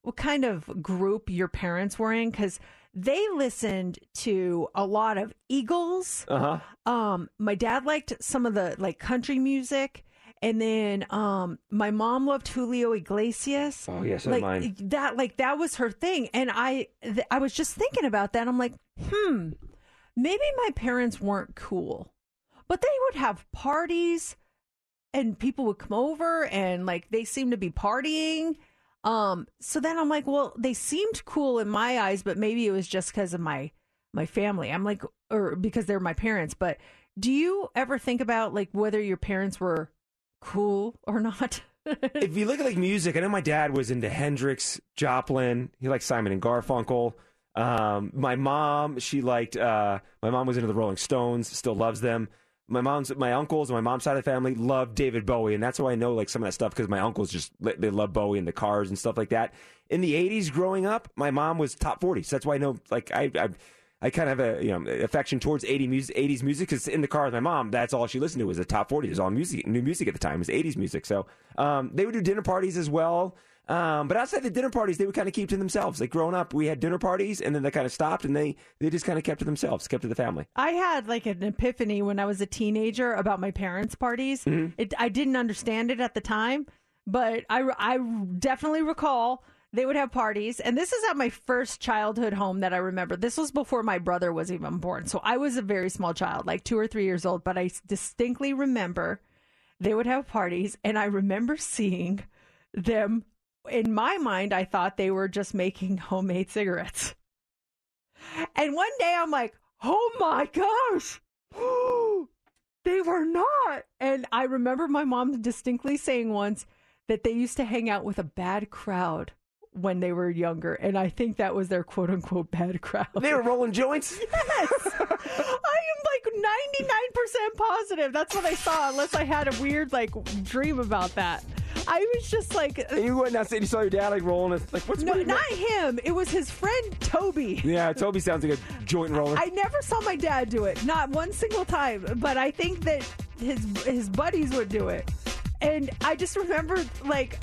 what kind of group your parents were in because they listened to a lot of Eagles. Uh huh. Um, my dad liked some of the like country music. And then um my mom loved Julio Iglesias. Oh, yeah, so like mine. that like that was her thing and I th- I was just thinking about that. I'm like, "Hmm, maybe my parents weren't cool." But they would have parties and people would come over and like they seemed to be partying. Um so then I'm like, "Well, they seemed cool in my eyes, but maybe it was just cuz of my my family." I'm like or because they're my parents, but do you ever think about like whether your parents were cool or not? if you look at like music, I know my dad was into Hendrix, Joplin. He liked Simon and Garfunkel. Um, my mom, she liked. Uh, my mom was into the Rolling Stones. Still loves them. My mom's, my uncles, my mom's side of the family love David Bowie, and that's why I know like some of that stuff because my uncles just they love Bowie and the cars and stuff like that. In the '80s, growing up, my mom was top 40, so that's why I know like I. I I kind of have a you know affection towards 80 music, 80s music because in the car with my mom, that's all she listened to was the top 40. It was all music, new music at the time. It was 80s music. So um, they would do dinner parties as well. Um, but outside the dinner parties, they would kind of keep to themselves. Like growing up, we had dinner parties, and then they kind of stopped, and they they just kind of kept to themselves, kept to the family. I had like an epiphany when I was a teenager about my parents' parties. Mhm. It, I didn't understand it at the time, but I, I definitely recall they would have parties. And this is at my first childhood home that I remember. This was before my brother was even born. So I was a very small child, like two or three years old, but I distinctly remember they would have parties. And I remember seeing them. In my mind, I thought they were just making homemade cigarettes. And one day I'm like, oh my gosh, they were not. And I remember my mom distinctly saying once that they used to hang out with a bad crowd when they were younger. And I think that was their quote unquote bad crowd. They were rolling joints? Yes. I am like 99% positive. That's what I saw, unless I had a weird like dream about that. I was just like, And you went outside, you saw your dad like rolling. It. Like what's no, what- not him. It was his friend Toby. Yeah, Toby sounds like a joint roller. I never saw my dad do it, not one single time. But I think that his his buddies would do it, and I just remember like,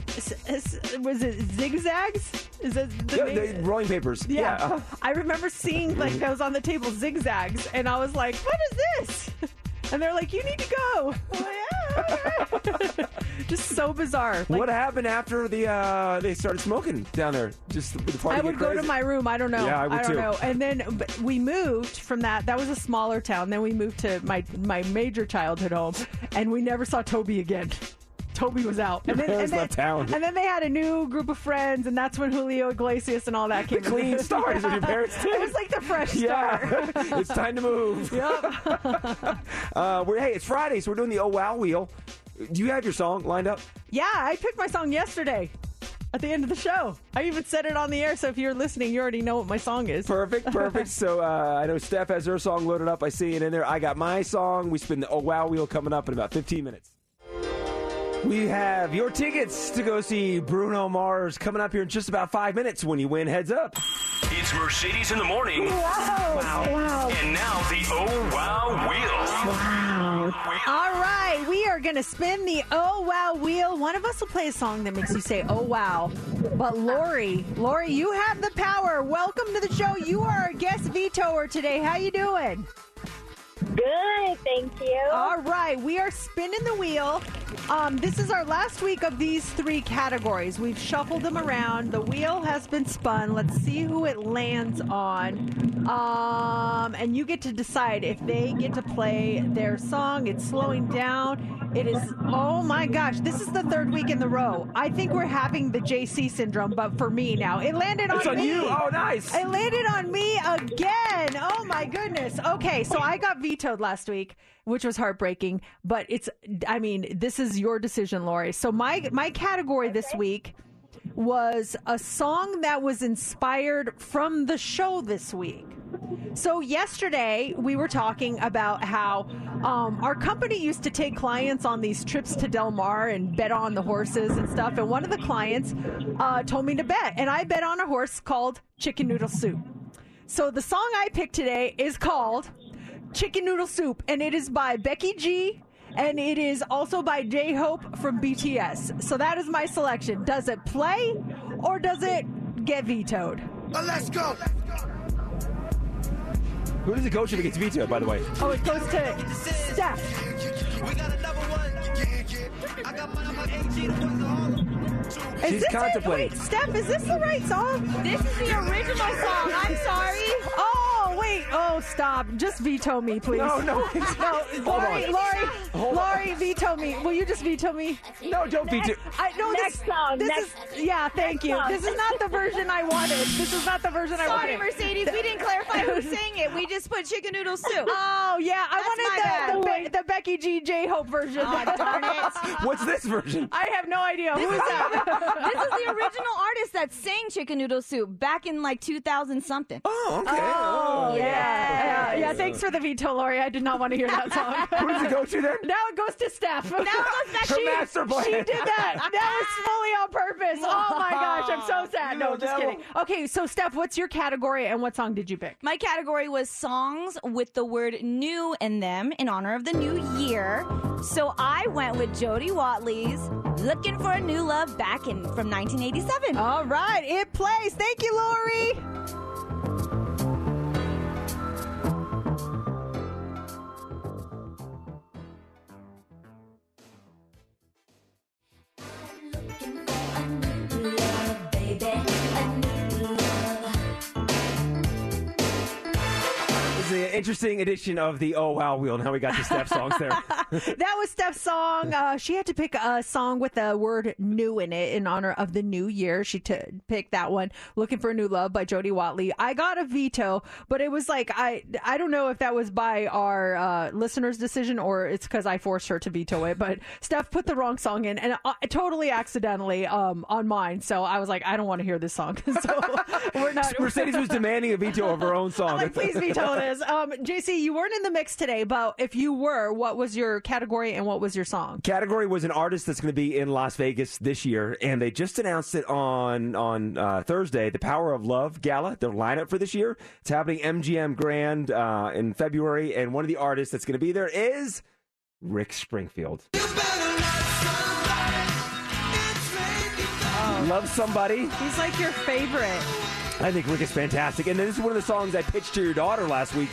was it zigzags? Is it the Yeah, name? the rolling papers. Yeah, Yeah. uh-huh. I remember seeing like that was on the table zigzags, and I was like, "What is this?" And they're like, "You need to go." I'm like, "Ah. Just so bizarre. Like, what happened after the uh, they started smoking down there? Just the party I would go to my room. I don't know. Yeah, I would don't too. know. And then we moved from that. That was a smaller town. Then we moved to my my major childhood home, and we never saw Toby again. Toby was out. And then, and then. And then they had a new group of friends, and that's when Julio Iglesias and all that came. The clean in. start is what your parents did. It was like the fresh Yeah, it's time to move. Yep. Uh, we're hey, it's Friday, so we're doing the oh wow wheel. Do you have your song lined up? Yeah, I picked my song yesterday. At the end of the show, I even said it on the air. So if you're listening, you already know what my song is. Perfect, perfect. so uh, I know Steph has her song loaded up. I see it in there. I got my song. We spin the oh wow wheel coming up in about 15 minutes. We have your tickets to go see Bruno Mars coming up here in just about five minutes when you win. Heads up. It's Mercedes in the morning. Wow. Wow. And now the Oh Wow Wheel. Wow. All right, we are going to spin the oh wow wheel. One of us will play a song that makes you say oh wow. But Lori, Lori, you have the power. Welcome to the show. You are our guest vetoer today. How you doing? Good, thank you. All right, we are spinning the wheel. Um, this is our last week of these three categories. We've shuffled them around. The wheel has been spun. Let's see who it lands on. Um, and you get to decide if they get to play their song. It's slowing down. It is, oh my gosh, this is the third week in the row. I think we're having the JC syndrome, but for me now. It landed on It's on me. you. Oh, nice. It landed on me again. Oh my my goodness. Okay, so I got vetoed last week, which was heartbreaking. But it's, I mean, this is your decision, Lori. So my my category this week was a song that was inspired from the show this week. So yesterday we were talking about how um, our company used to take clients on these trips to Del Mar and bet on the horses and stuff. And one of the clients uh, told me to bet, and I bet on a horse called Chicken Noodle Soup. So the song I picked today is called Chicken Noodle Soup, and it is by Becky G. And it is also by J Hope from BTS. So that is my selection. Does it play or does it get vetoed? Uh, let's go. Who does it go to if it gets vetoed, by the way? Oh, it goes to Steph. We got another one. I got mine on my AG. Is She's this contemplating. It? Wait, Steph, is this the right song? This is the original song. I'm sorry. Oh, Oh, wait. Oh, stop. Just veto me, please. No, no. no. Hold Lori, on. Lori, Hold on. Lori, veto me. Will you just veto me? No, don't veto. I no. Next this, song, This next- is yeah. Thank next you. song. This is not the version I wanted. This is not the version I wanted. Sorry, wanted. Mercedes. We didn't clarify who sang it. We just put chicken noodle soup. Oh yeah, I That's my wanted bad. the, the, the Becky G J Hope version. Oh, darn it. What's this version? I have no idea. Who is that? this is the original artist that sang Chicken Noodle Soup back in like 2000 something. Oh, okay. Oh, Oh, yeah. yeah. Yeah, thanks for the veto, Lori. I did not want to hear that song. Who does it go to then? Now it goes to Steph. Now it goes back Her she, master plan. She did that. That was fully on purpose. Oh my gosh, I'm so sad. No, You just devil. kidding. Okay, so Steph, what's your category and what song did you pick? My category was songs with the word new in them in honor of the new year. So I went with Jody Watley's Looking for a New Love back in from 1987. All right, it plays. Thank you, Lori. An interesting edition of the Oh Wow Wheel. Now we got the Steph songs there. that was Steph's song. Uh, she had to pick a song with the word new in it in honor of the new year. She t- picked that one, Looking for a New Love by Jody Watley. I got a veto, but it was like, I, I don't know if that was by our uh, listener's decision or it's because I forced her to veto it, but Steph put the wrong song in and uh, totally accidentally um, on mine. So I was like, I don't want to hear this song. so we're not. Mercedes was demanding a veto of her own song. Like, please veto this. Um, JC, you weren't in the mix today, but if you were, what was your category and what was your song? Category was an artist that's going to be in Las Vegas this year, and they just announced it on on uh, Thursday. The Power of Love Gala, their lineup for this year. It's happening MGM Grand uh, in February, and one of the artists that's going to be there is Rick Springfield. Love somebody. He's like your favorite. I think Rick is fantastic. And this is one of the songs I pitched to your daughter last week.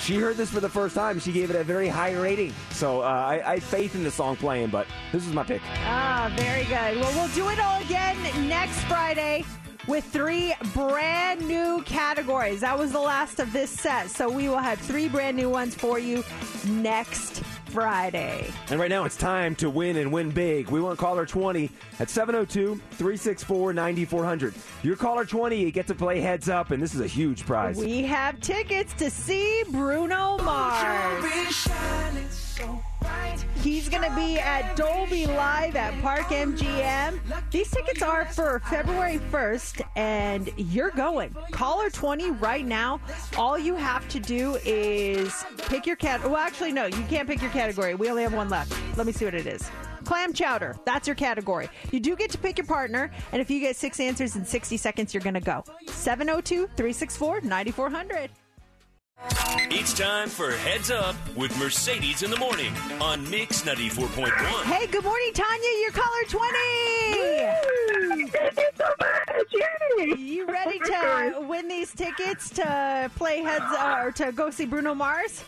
She heard this for the first time. She gave it a very high rating. So uh, I, I have faith in the song playing, but this is my pick. Ah, very good. Well, we'll do it all again next Friday with three brand new categories. That was the last of this set. So we will have three brand new ones for you next Friday. And right now it's time to win and win big. We want caller 20 at 702 364 9400. Your caller 20, you get to play heads up, and this is a huge prize. We have tickets to see Bruno Mars. He's going to be at Dolby Live at Park MGM. These tickets are for February 1st, and you're going. Caller 20 right now. All you have to do is pick your cat. Well, actually, no, you can't pick your category. We only have one left. Let me see what it is. Clam chowder. That's your category. You do get to pick your partner, and if you get six answers in 60 seconds, you're going to go. 702 364 9400. It's time for Heads Up with Mercedes in the morning on Mix 94.1. Hey, good morning, Tanya. You're caller 20. Thank you so much. You ready to win these tickets to play heads uh, or to go see Bruno Mars?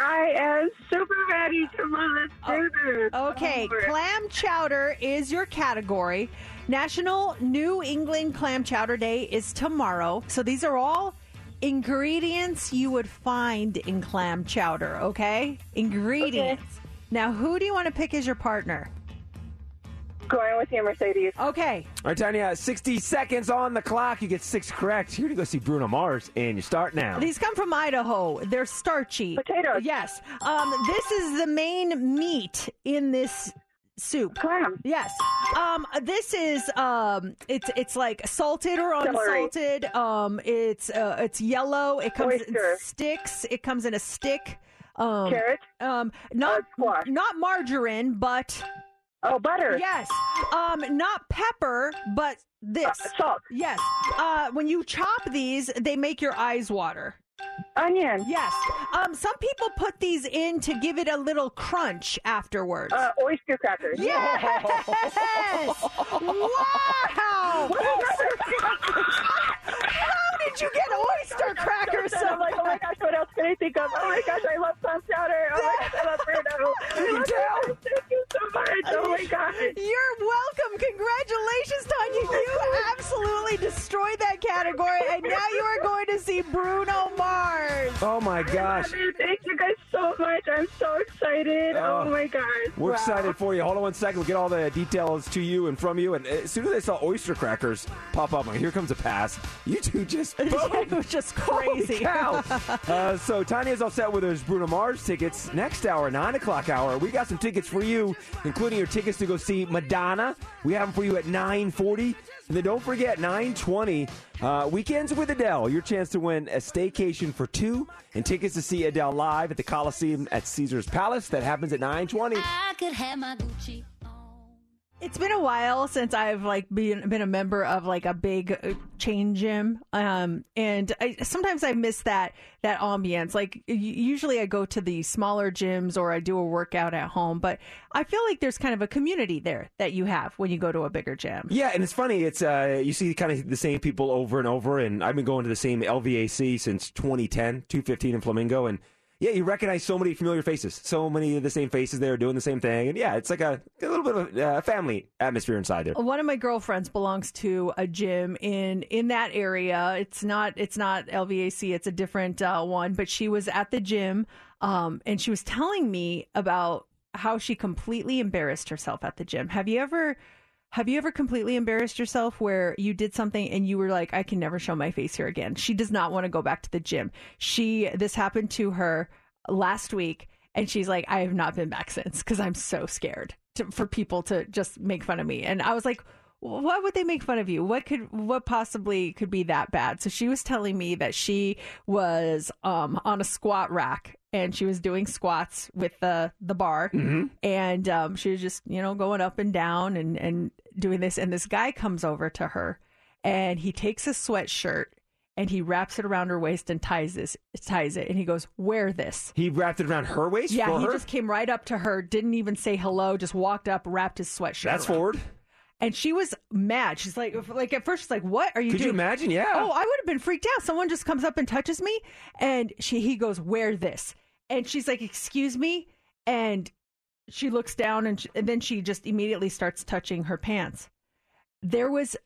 I am super ready. Come on, let's do this. Okay, clam chowder is your category. National New England Clam Chowder Day is tomorrow. So these are all ingredients you would find in clam chowder, okay? Ingredients. Now, who do you want to pick as your partner? Going with you, Mercedes. Okay. All right, Tanya, 60 seconds on the clock. You get six correct. You're going to go see Bruno Mars, and you start now. These come from Idaho. They're starchy. Potatoes. Yes. Um, this is the main meat in this soup. Clam. Yes. Um, this is um, it's it's like salted or unsalted. Um, it's uh, it's yellow. It comes in sticks. It comes in a stick. Um, Carrot. Um, not not margarine, but oh butter. Yes. Um, not pepper, but this salt. Yes. Uh, when you chop these, they make your eyes water. Onion. Yes. Um, some people put these in to give it a little crunch afterwards. Uh, oyster crackers. Yes! wow! did you get oyster crackers? And I'm like, oh my gosh, what else can I think of? Oh my gosh, I love clam chowder. Oh my gosh, I love Bruno. I love Bruno. Thank you so much. Oh my gosh. You're welcome. Congratulations, Tanya. You oh absolutely destroyed that category, and now you are going to see Bruno Mars. Oh, my gosh. You. Thank you guys so much. I'm so excited. Oh, Oh. my gosh. We're excited for you. Hold on one second. We'll get all the details to you and from you. And as soon as I saw oyster crackers pop up, I'm like, here comes a pass. You two just boom. it was just crazy. Holy cow. uh, so Tanya's all set with those Bruno Mars tickets. Next hour, 9 o'clock hour, we got some tickets for you, including your tickets to go see Madonna. We have them for you at 940. And then don't forget, 920, uh, Weekends with Adele. Your chance to win a staycation for two and tickets to see Adele live at the Colosseum at Caesar's Palace. That happens at 920. It's been a while since I've like been been a member of like a big uh, chain gym, um, and I, sometimes I miss that that ambience. Like usually I go to the smaller gyms or I do a workout at home, but I feel like there's kind of a community there that you have when you go to a bigger gym. Yeah, and it's funny. It's uh, you see kind of the same people over and over, and I've been going to the same LVAC since 2010, 215 in Flamingo, and yeah, you recognize so many familiar faces, so many of the same faces there doing the same thing, and yeah, it's like a, a little bit of a uh, family atmosphere inside there. One of my girlfriends belongs to a gym in in that area. It's not it's not LVAC. It's a different uh, one. But she was at the gym, um, and she was telling me about how she completely embarrassed herself at the gym. Have you ever? Have you ever completely embarrassed yourself where you did something and you were like, I can never show my face here again? She does not want to go back to the gym. She, this happened to her last week and she's like, I have not been back since because I'm so scared to, for people to just make fun of me. And I was like, why would they make fun of you? What could, what possibly could be that bad? So she was telling me that she was um, on a squat rack and she was doing squats with the the bar and um, she was just you know going up and down and and doing this and this guy comes over to her and he takes a sweatshirt and he wraps it around her waist and ties this ties it and he goes wear this He wrapped it around her waist. yeah he her? just came right up to her didn't even say hello just walked up wrapped his sweatshirt That's around. forward. And she was mad. She's like like at first she's like what are you doing? Could you imagine? Yeah. oh i would have been freaked out. Someone just comes up and touches me. And she he goes wear this. And she's like excuse me? And she looks down and, sh and then she just immediately starts touching her pants. There was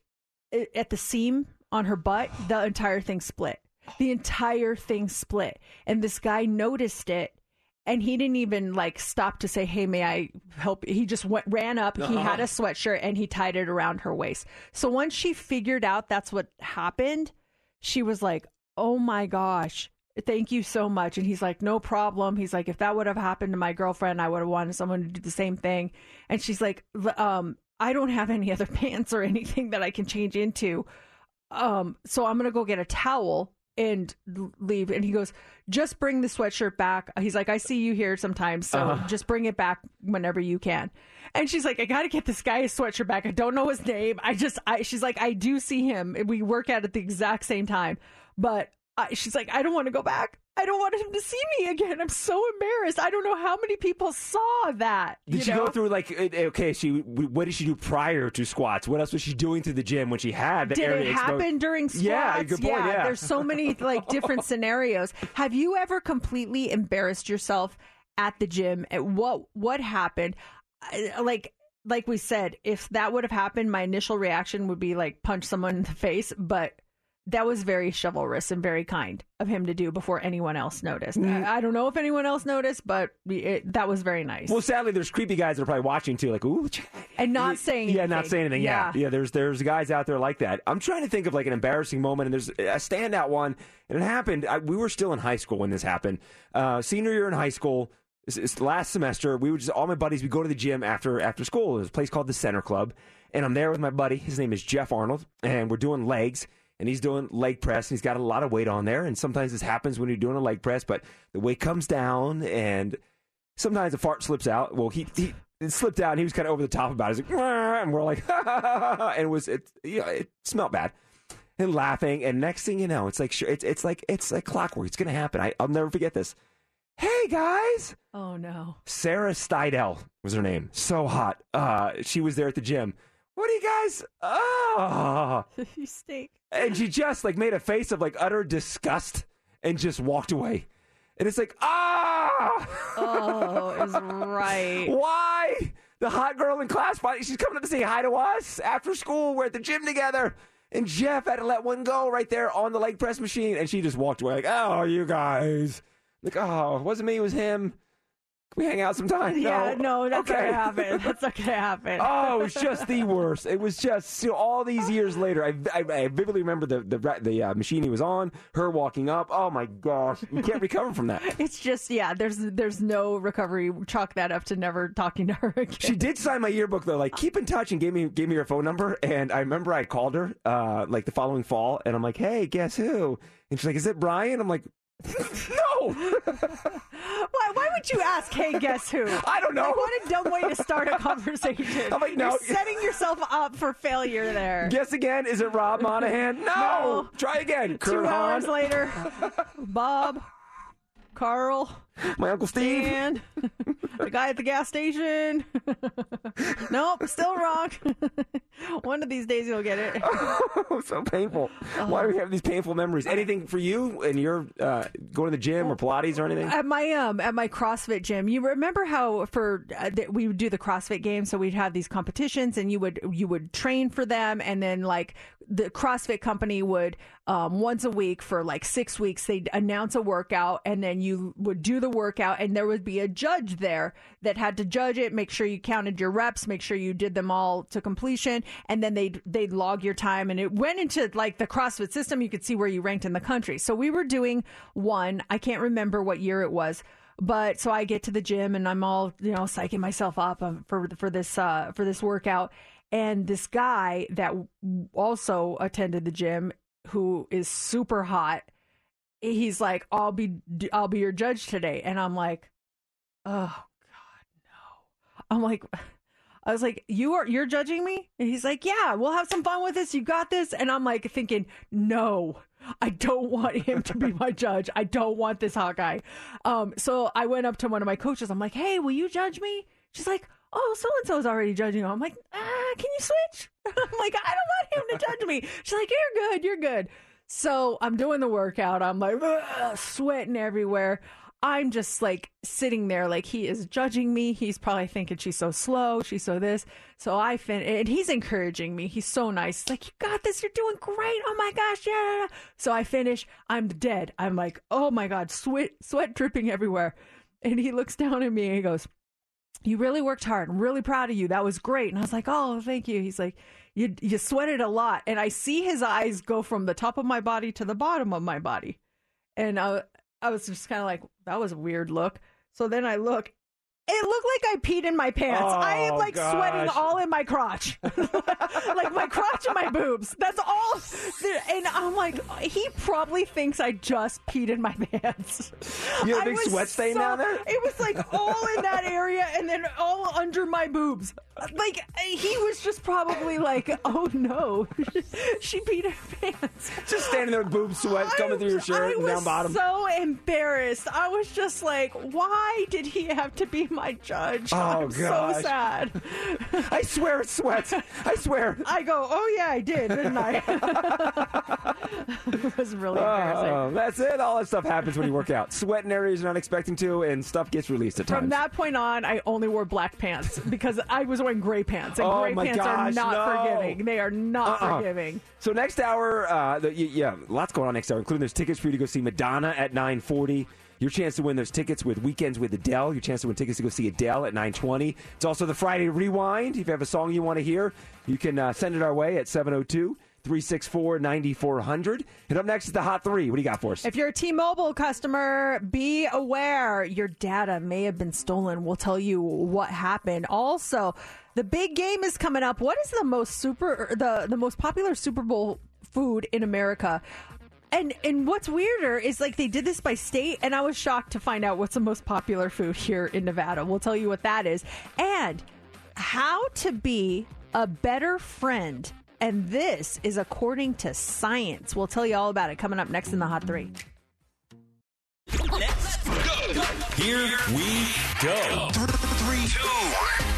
at the seam on her butt the entire thing split. The entire thing split. And this guy noticed it and he didn't even like stop to say hey may i help he just went ran up. He had a sweatshirt and he tied it around her waist. So once she figured out that's what happened she was like oh my gosh thank you so much. And he's like no problem. He's like if that would have happened to my girlfriend i would have wanted someone to do the same thing. And she's like um i don't have any other pants or anything that i can change into. Um so i'm gonna go get a towel and leave. And he goes just bring the sweatshirt back. He's like i see you here sometimes so Uh-huh. just bring it back whenever you can. And she's like i gotta get this guy his sweatshirt back. I don't know his name. I just i she's like i do see him. We work out at the exact same time but I, she's like i don't want to go back i don't want him to see me again i'm so embarrassed i don't know how many people saw that Did you she know? go through like uh, okay? She what did she do prior to squats? What else was she doing to the gym when she had the Did area it exposed? happen during squats? Yeah, good point. Yeah, there's so many like different scenarios. Have you ever completely embarrassed yourself at the gym? At what what happened? Like like we said, if that would have happened, my initial reaction would be like punch someone in the face. But that was very chivalrous and very kind of him to do before anyone else noticed. Mm. I, I don't know if anyone else noticed, but it, that was very nice. Well, sadly, there's creepy guys that are probably watching too, like, ooh, and not saying yeah, anything. not saying anything. Yeah. yeah, There's there's guys out there like that. I'm trying to think of like an embarrassing moment, and there's a standout one, and it happened. I, we were still in high school when this happened. Uh, senior year in high school. It's, it's last semester. We were just all my buddies. We go to the gym after after school. There's a place called the Center Club, and I'm there with my buddy. His name is Jeff Arnold, and we're doing legs and he's doing leg press and he's got a lot of weight on there and sometimes this happens when you're doing a leg press but the weight comes down and sometimes a fart slips out well he, he it slipped out and he was kind of over the top about it he's like and we're like and it was it you know, it smelled bad and laughing and next thing you know it's like sure it's it's like it's like clockwork it's gonna happen I, i'll never forget this hey guys Oh no. Sarah Stidel was her name. So hot. Uh, she was there at the gym. What do you guys? Oh, you stink. and she just like made a face of like utter disgust and just walked away. And it's like, ah, Oh, is right. why? The hot girl in class, she's coming up to say hi to us after school. We're at the gym together. And Jeff had to let one go right there on the leg press machine. And she just walked away like, oh, you guys. Like, oh, it wasn't me, it was him. We hang out sometime? Yeah, no, that's not Okay. gonna happen. That's not gonna happen. Oh, it was just the worst. It was just so all these years later. I, I, I vividly remember the the the uh, machine he was on, her walking up. Oh my gosh, you can't recover from that. It's just yeah. There's there's no recovery. Chalk that up to never talking to her again. She did sign my yearbook though, like keep in touch and gave me gave me her phone number. And I remember I called her uh, like the following fall, and I'm like, hey, guess who? And she's like, is it Brian? I'm like, no. Why, why would you ask, hey, guess who? I don't know. Like, what a dumb way to start a conversation. I'm like, no. You're setting yourself up for failure there. Guess again. Is it Rob Monahan? No. No. Try again. Two Kurt hours later, Bob, Carl, My uncle Steve. Dan, the guy at the gas station. nope, still wrong. One of these days you'll get it. Oh, so painful. Why do we have these painful memories? Anything for you and you're uh, going to the gym or Pilates or anything? At my um at my CrossFit gym, you remember how for uh, th- we would do the CrossFit games, so we'd have these competitions, and you would you would train for them, and then like the CrossFit company would um, once a week for like six weeks they'd announce a workout, and then you would do the workout, and there would be a judge there that had to judge it, make sure you counted your reps, make sure you did them all to completion, and then they'd they'd log your time, and it went into like the CrossFit system. You could see where you ranked in the country. So we were doing one. I can't remember what year it was. But so I get to the gym and I'm all you know psyching myself up um, for for this uh, for this workout, and this guy that also attended the gym who is super hot, he's like, "I'll be I'll be your judge today," and I'm like, "Oh God, no!" I'm like. I was like, "You are you're judging me?" And he's like, "Yeah, we'll have some fun with this. You got this." And I'm like thinking, "No, I don't want him to be my judge. I don't want this hot guy." Um, so I went up to one of my coaches. I'm like, "Hey, will you judge me?" She's like, "Oh, so and so's already judging you." I'm like, ah, "Can you switch?" I'm like, "I don't want him to judge me." She's like, "You're good. You're good." So I'm doing the workout. I'm like sweating everywhere. I'm just like sitting there, like he is judging me. He's probably thinking she's so slow, she's so this. So I fin, and he's encouraging me. He's so nice. He's like, "You got this. You're doing great. Oh my gosh, yeah." yeah, yeah." So I finish. I'm dead. I'm like, "Oh my god, sweat, sweat dripping everywhere." And he looks down at me and he goes, you really worked hard. I'm really proud of you. That was great. And I was like, oh, thank you. He's like, you you sweated a lot. And I see his eyes go from the top of my body to the bottom of my body. And I, I was just kind of like, that was a weird look. So then I look. It looked like I peed in my pants. I am Oh, like sweating all in my crotch. like my crotch and my boobs. That's all. And I'm like, he probably thinks I just peed in my pants. You have a I big sweat stain so- down there? It was like all in that area and then all under my boobs. Like he was just probably like, "Oh no, she peed in her pants." Just standing there with boob sweat coming through your shirt I and down bottom. so embarrassed. I was just like, "Why did he have to be my judge. Oh, I'm gosh. so sad. I swear it's sweat. I swear. I go, oh yeah, I did, didn't I? it was really embarrassing. Oh, that's it. All that stuff happens when you work out. Sweat in areas you're not expecting to, and stuff gets released at From times. From that point on, I only wore black pants because I was wearing gray pants, and Oh, gray pants are not no. forgiving. They are not Uh-uh. forgiving. So next hour, uh, the, yeah, lots going on next hour, including there's tickets for you to go see Madonna at 9:40. Your chance to win those tickets with Weekends with Adele. Your chance to win tickets to go see Adele at 9:20. It's also the Friday Rewind. If you have a song you want to hear, you can uh, send it our way at 702 364 9400. And up next is the Hot Three. What do you got for us? If you're a T-Mobile customer, be aware your data may have been stolen. We'll tell you what happened. Also, the big game is coming up. What is the most super the the most popular Super Bowl food in America? And and what's weirder is like they did this by state, and I was shocked to find out what's the most popular food here in Nevada. We'll tell you what that is, and how to be a better friend. And this is according to science. We'll tell you all about it coming up next in the Hot Three. Let's go. Here we go. Three, two.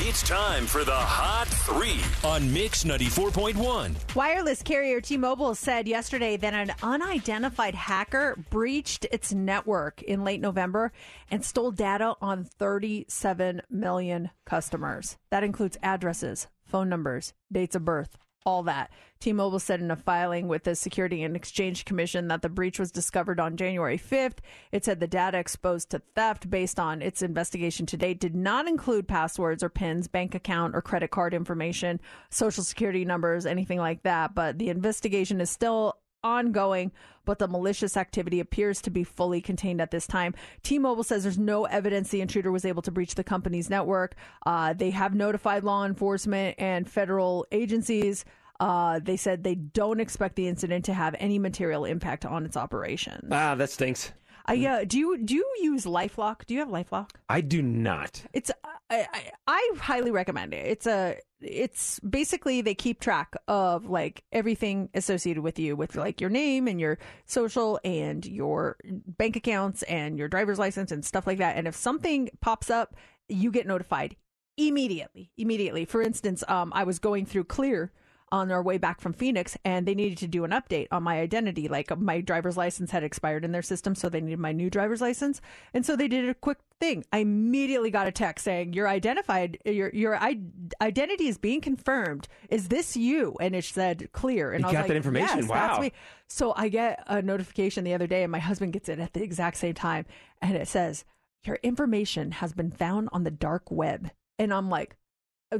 It's time for the Hot Three on Mix 94.1. Wireless carrier T Mobile said yesterday that an unidentified hacker breached its network in late November and stole data on 37 million customers. That includes addresses, phone numbers, dates of birth, all that. T Mobile said in a filing with the Security and Exchange Commission that the breach was discovered on January 5th. It said the data exposed to theft based on its investigation to date did not include passwords or PINs, bank account or credit card information, social security numbers, anything like that. But the investigation is still ongoing, but the malicious activity appears to be fully contained at this time. T Mobile says there's no evidence the intruder was able to breach the company's network. Uh, they have notified law enforcement and federal agencies. Uh, they said they don't expect the incident to have any material impact on its operations. Ah, that stinks. I, uh, do you do you use LifeLock? Do you have LifeLock? I do not. It's I, I, I highly recommend it. It's a it's basically they keep track of like everything associated with you with like your name and your social and your bank accounts and your driver's license and stuff like that. And if something pops up, you get notified immediately. Immediately. For instance, um, I was going through Clear on our way back from Phoenix and they needed to do an update on my identity. Like my driver's license had expired in their system, so they needed my new driver's license. And so they did a quick thing. I immediately got a text saying, Your identified your your I- identity is being confirmed. Is this you? And it said clear. And You I was got like, that information? Yes, Wow. So I get a notification the other day and my husband gets it at the exact same time and it says, Your information has been found on the dark web. And I'm like,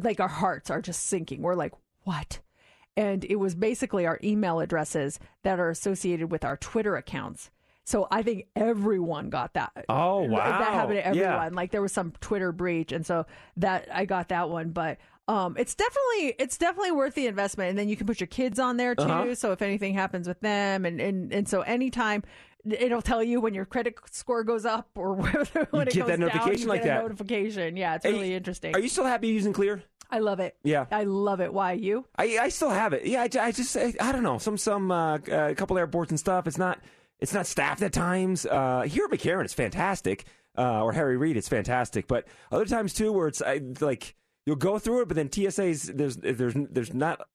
like our hearts are just sinking. We're like, what? And it was basically our email addresses that are associated with our Twitter accounts. So I think everyone got that. Oh, wow. That happened to Yeah. everyone. Like there was some Twitter breach, and so that I got that one. But um, it's definitely it's definitely worth the investment. And then you can put your kids on there too. Uh-huh. So if anything happens with them, and and and so anytime. It'll tell you when your credit score goes up or when it get goes that down. notification you like get a that. Notification, yeah, it's Hey, really interesting. Are you still happy using Clear? I love it. Yeah. I love it. Why you? I, I still have it. Yeah, I, ju- I just I, I don't know some some uh, a couple airports and stuff. It's not it's not staffed at times. Uh, here at McCarran, it's fantastic. Uh, or Harry Reid, it's fantastic. But other times too, where it's I, like you'll go through it, but then TSA's there's there's there's not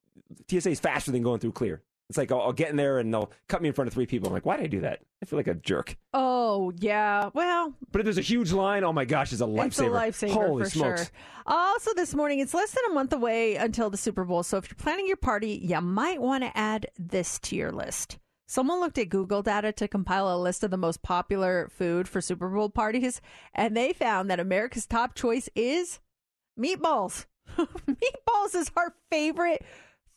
TSA's faster than going through Clear. It's like I'll, I'll get in there and they'll cut me in front of three people. I'm like, why did I do that? I feel like a jerk. Oh yeah. Well, But if there's a huge line, oh my gosh, it's a lifesaver. It's a lifesaver Holy for smokes. sure. Also, this morning, it's less than a month away until the Super Bowl. So if you're planning your party, you might want to add this to your list. Someone looked at Google data to compile a list of the most popular food for Super Bowl parties, and they found that America's top choice is meatballs. meatballs is our favorite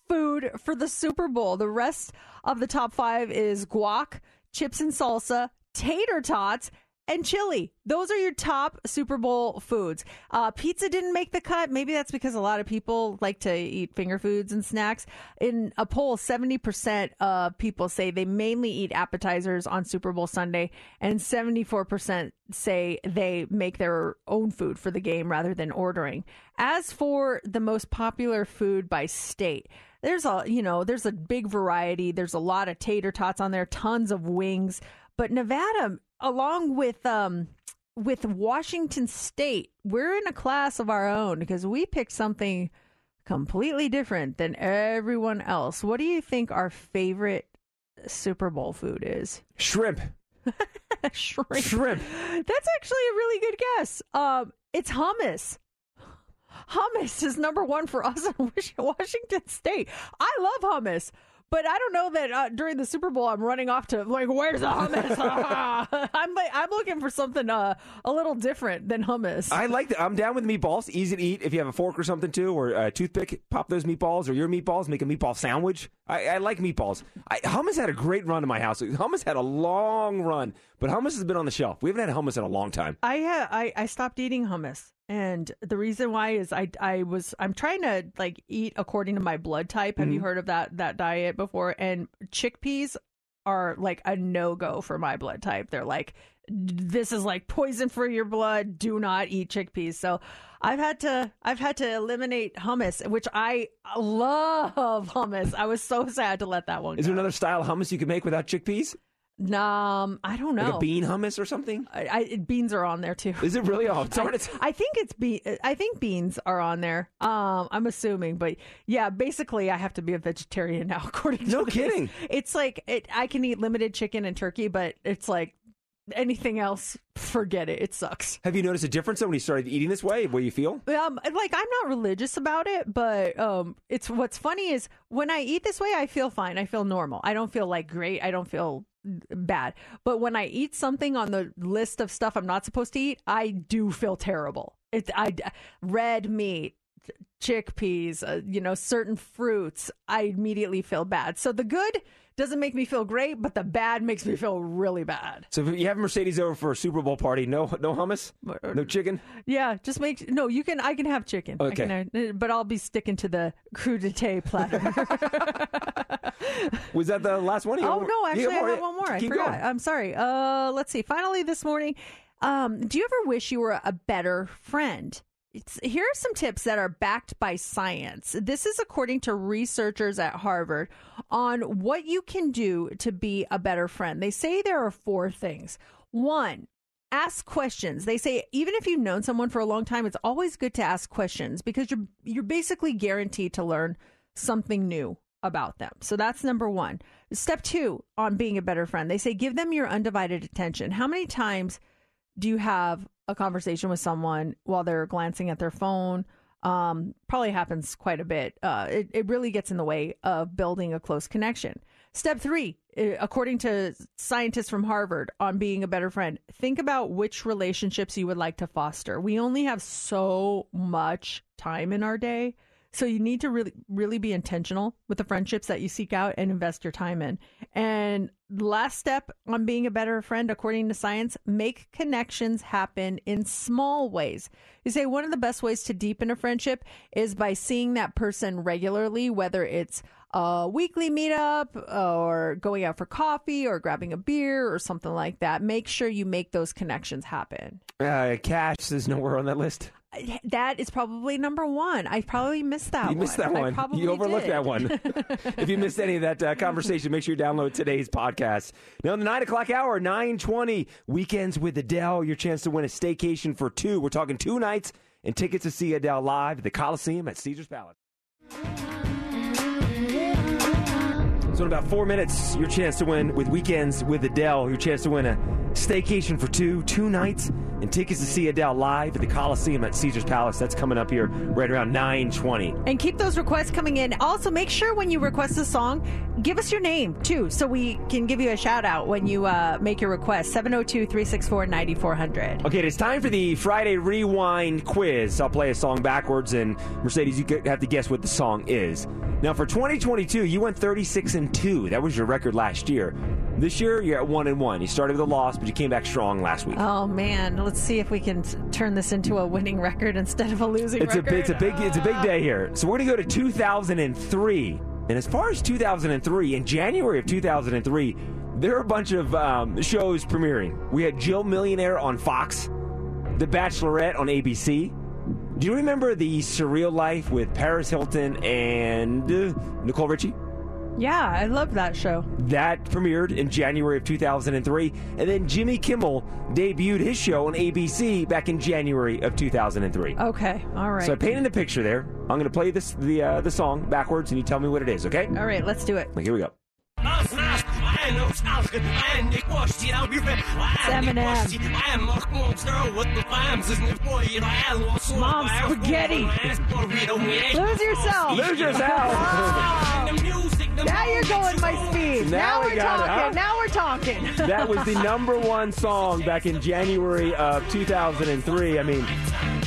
food for the Super Bowl. The rest of the top five is guac, chips and salsa, tater tots, and chili. Those are your top Super Bowl foods. Uh, pizza didn't make the cut. Maybe that's because a lot of people like to eat finger foods and snacks. In a poll, 70% of people say they mainly eat appetizers on Super Bowl Sunday, and 74% say they make their own food for the game rather than ordering. As for the most popular food by state, there's a you know there's a big variety there's a lot of tater tots on there tons of wings but nevada along with um with Washington State, we're in a class of our own because we picked something completely different than everyone else. What do you think our favorite Super Bowl food is? Shrimp. Shrimp. Shrimp. That's actually a really good guess. Um, it's hummus. Hummus is number one for us in Washington State. I love hummus. But I don't know that uh, during the Super Bowl I'm running off to like where's the hummus? I'm like I'm looking for something uh, a little different than hummus. I like that. I'm down with meatballs. Easy to eat if you have a fork or something too, or a toothpick. Pop those meatballs or your meatballs. Make a meatball sandwich. I, I like meatballs. I, hummus had a great run in my house. Hummus had a long run, but hummus has been on the shelf. We haven't had hummus in a long time. I ha- I I stopped eating hummus. And the reason why is I I was I'm trying to like eat according to my blood type. Have you Mhm. heard of that that diet before? And chickpeas are like a no go for my blood type. They're like this is like poison for your blood. Do not eat chickpeas. So I've had to I've had to eliminate hummus, which I love hummus. I was so sad to let that one Go. Is there another style of hummus you can make without chickpeas? Um, I don't know. Like a bean hummus or something? I, I, beans are on there too. Is it really? Oh, darn it. I, I think it's be. I think beans are on there. Um, I'm assuming, but yeah, basically, I have to be a vegetarian now. According to No this. kidding. It's like it, I can eat limited chicken and turkey, but it's like anything else, forget it. It sucks. Have you noticed a difference when you started eating this way? Where you feel? Um, like I'm not religious about it, but um, it's what's funny is when I eat this way, I feel fine. I feel normal. I don't feel like great. I don't feel bad. But when I eat something on the list of stuff I'm not supposed to eat, I do feel terrible. It I red meat, chickpeas, uh, you know, certain fruits, I immediately feel bad. So the good doesn't make me feel great, but the bad makes me feel really bad. So if you have Mercedes over for a Super Bowl party, no no hummus, no chicken. Yeah, just make no. You can. I can have chicken. I Okay. can, uh, but I'll be sticking to the crudité platter. Was that the last one? You oh no, actually, I have one more. I Keep forgot. going. I'm sorry. Uh, let's see. Finally, this morning, um, do you ever wish you were a better friend? It's, here are some tips that are backed by science. This is according to researchers at Harvard on what you can do to be a better friend. They say there are four things. One, ask questions. They say even if you've known someone for a long time, it's always good to ask questions because you're you're basically guaranteed to learn something new about them. So that's number 1. Step 2 on being a better friend. They say give them your undivided attention. How many times do you have a conversation with someone while they're glancing at their phone? Um, probably happens quite a bit. Uh, it, it really gets in the way of building a close connection. Step three, uh, according to scientists from Harvard on being a better friend, think about which relationships you would like to foster. We only have so much time in our day. So you need to really, really be intentional with the friendships that you seek out and invest your time in. And last step on being a better friend, according to science, make connections happen in small ways. You say one of the best ways to deepen a friendship is by seeing that person regularly, whether it's a weekly meetup or going out for coffee or grabbing a beer or something like that. Make sure you make those connections happen. Uh, cash is nowhere on that list. That is probably number one. I probably missed that You one. missed that one. You overlooked did. that one. if you missed any of that uh, conversation, make sure you download today's podcast. Now, in the nine o'clock hour, nine twenty, weekends with Adele. Your chance to win a staycation for two. We're talking two nights and tickets to see Adele live at the Colosseum at Caesar's Palace. So in about four minutes, your chance to win with weekends with Adele. Your chance to win a staycation for two, two nights, and tickets to see Adele live at the Colosseum at Caesar's Palace. That's coming up here right around nine twenty. And keep those requests coming in. Also, make sure when you request a song, give us your name too, so we can give you a shout out when you uh, make your request. 702 364 9400. Okay, it's time for the Friday Rewind quiz. I'll play a song backwards, and Mercedes, you have to guess what the song is. Now, for 2022, you went 36 and 2. That was your record last year. This year, you're at 1 and 1. You started with a loss, but you came back strong last week. Oh man, let's see if we can t- turn this into a winning record instead of a losing It's a, record. it's a big it's a big day here. So we're going to go to 2003. And as far as 2003, in January of 2003, there are a bunch of um, shows premiering. We had Joe Millionaire on Fox, The Bachelorette on ABC. Do you remember the Surreal Life with Paris Hilton and uh, Nicole Richie? Yeah, I love that show. That premiered in January of 2003, and then Jimmy Kimmel debuted his show on ABC back in January of 2003. Okay, all right. So I painted the picture there. I'm going to play this the uh, the song backwards, and you tell me what it is. Okay? All right, let's do it. Here we go. Mom spaghetti. Lose yourself. Lose yourself. now you're going my speed. Now we we're got it, talking. huh? Now we're talking. that was the number one song back in January of 2003. I mean,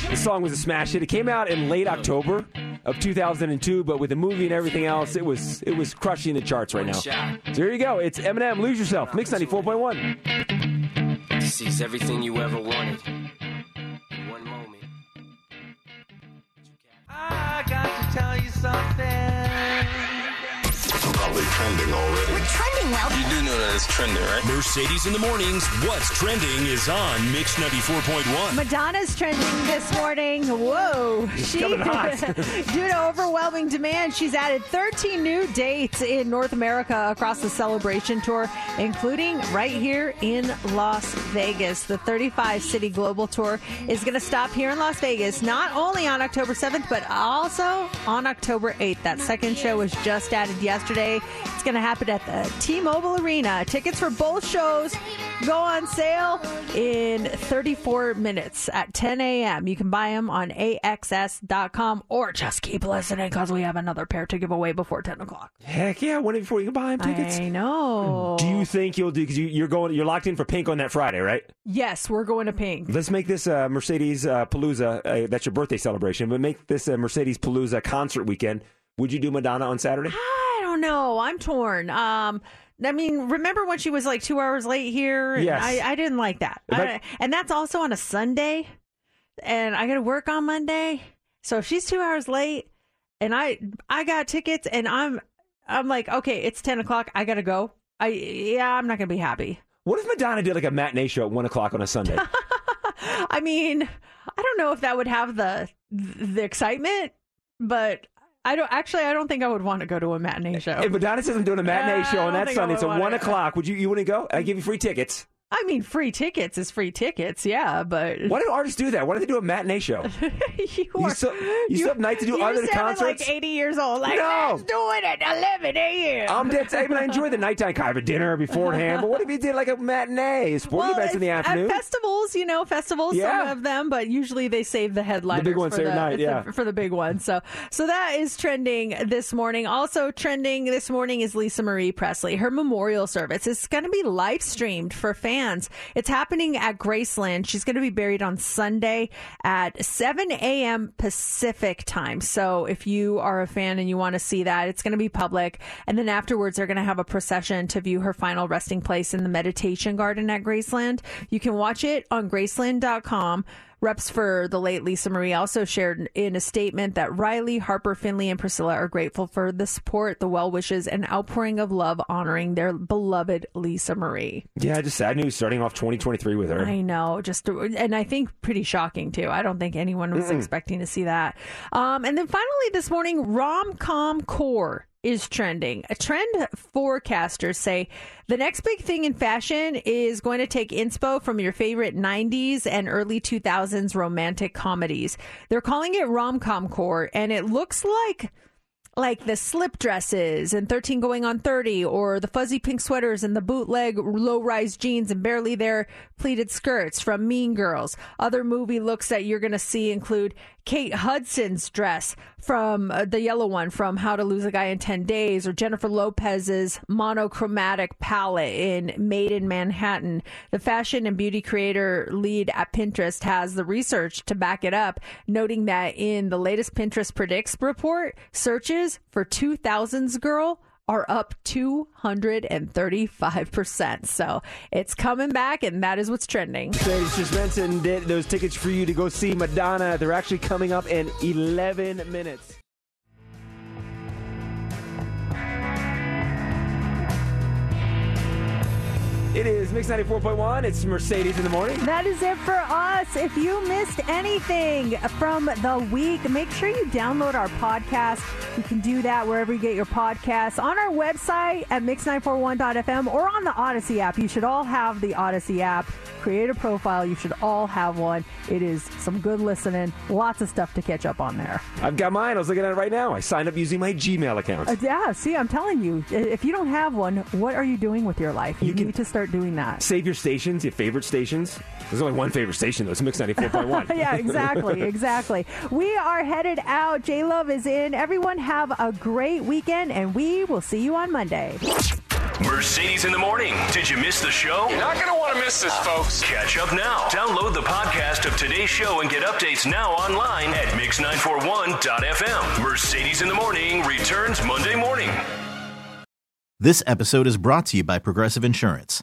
the song was a smash hit. It came out in late October of 2002, but with the movie and everything else, it was it was crushing the charts right now. So here you go. It's Eminem, "Lose Yourself," Mix 94.1. This is everything you ever wanted. One moment. I got to tell you something. Probably trending already. We're trending well. You do know that it's trending, right? Mercedes in the mornings. What's trending is on Mix 94.1. Madonna's trending this morning. Whoa. She, due to overwhelming demand, she's added 13 new dates in North America across the celebration tour, including right here in Las Vegas. The 35 city global tour is going to stop here in Las Vegas, not only on October 7th, but also on October 8th. That second show was just added yesterday. It's going to happen at the T Mobile Arena. Tickets for both shows go on sale in 34 minutes at 10 a.m. You can buy them on AXS.com or just keep listening because we have another pair to give away before 10 o'clock. Heck yeah! When before you can buy them tickets? I know. Do you think you'll do? Because you, you're going, you're locked in for Pink on that Friday, right? Yes, we're going to Pink. Let's make this uh, Mercedes uh, Palooza. Uh, that's your birthday celebration, but make this a Mercedes Palooza concert weekend. Would you do Madonna on Saturday? Don't know. I'm torn. Um, I mean, remember when she was like two hours late here? Yes. I, I didn't like that. I- and that's also on a Sunday, and I got to work on Monday. So if she's two hours late, and I I got tickets, and I'm I'm like, okay, it's ten o'clock. I gotta go. I yeah, I'm not gonna be happy. What if Madonna did like a matinee show at one o'clock on a Sunday? I mean, I don't know if that would have the the excitement, but I don't actually. I don't think I would want to go to a matinee show. if Madonna says I'm doing a matinee Uh, show on that Sunday, it's at wanna- one o'clock. Would you? You wouldn't go? I give you free tickets. I mean, free tickets is free tickets, yeah, but Why do artists do that? Why don't they do a matinee show? you, You so you, still have night to do you other concerts. like 80 years old. Like, No. let's do it at 11 a.m. I'm dead. I mean, I enjoy the nighttime kind of a dinner beforehand, but what if you did like a matinee, sporting events in the At uh, afternoon? festivals, you know, festivals, Yeah. some of them, but usually they save the headliners ones for the, night, the- yeah. for the big one. So, so that is trending this morning. Also trending this morning is Lisa Marie Presley. Her memorial service is going to be live streamed for fans. It's happening at Graceland. She's going to be buried on Sunday at 7 a.m. Pacific time. So, if you are a fan and you want to see that, it's going to be public. And then afterwards, they're going to have a procession to view her final resting place in the meditation garden at Graceland. You can watch it on graceland.com. Reps for the late Lisa Marie also shared in a statement that Riley, Harper, Finley, and Priscilla are grateful for the support, the well wishes, and outpouring of love honoring their beloved Lisa Marie. yeah, just sad news starting off 2023 with her. I know, just and I think pretty shocking too. I don't think anyone was Mm-mm. expecting to see that. Um, and then finally this morning, rom com core is trending. A trend forecasters say the next big thing in fashion is going to take inspo from your favorite 90s and early 2000s romantic comedies. They're calling it rom com core, and it looks like like the slip dresses and 13 going on 30 or the fuzzy pink sweaters and the bootleg low-rise jeans and barely there pleated skirts from mean girls other movie looks that you're going to see include kate hudson's dress from uh, the yellow one from how to lose a guy in 10 days or jennifer lopez's monochromatic palette in Maid in Manhattan. The fashion and beauty creator lead at pinterest has the research to back it up noting that in the latest pinterest predicts report searches for 2000s girl are up 235%. So it's coming back, and that is what's trending. Mercedes just mentioned it, those tickets for you to go see Madonna. They're actually coming up in 11 minutes. It is Mix 94.1. It's Mercedes in the morning. That is it for us. If you missed anything from the week, make sure you download our podcast. You can do that wherever you get your podcasts on our website at mix941.fm or on the Audacy app. You should all have the Audacy app. Create a profile. You should all have one. It is some good listening. Lots of stuff to catch up on there. I've got mine. I was looking at it right now. I signed up using my Gmail account. Uh, yeah, see, I'm telling you, if you don't have one, what are you doing with your life? You, need to start doing that. Save your stations, your favorite stations. There's only one favorite station, though. It's Mix 94.1. yeah, exactly, exactly. We are headed out. J Love is in. Everyone have a great weekend, and we will see you on Monday. Mercedes in the morning. Did you miss the show? You're not going to want to miss this, folks. Catch up now. Download the podcast of today's show and get updates now online at mix941.fm. Mercedes in the morning returns Monday morning. This episode is brought to you by Progressive Insurance.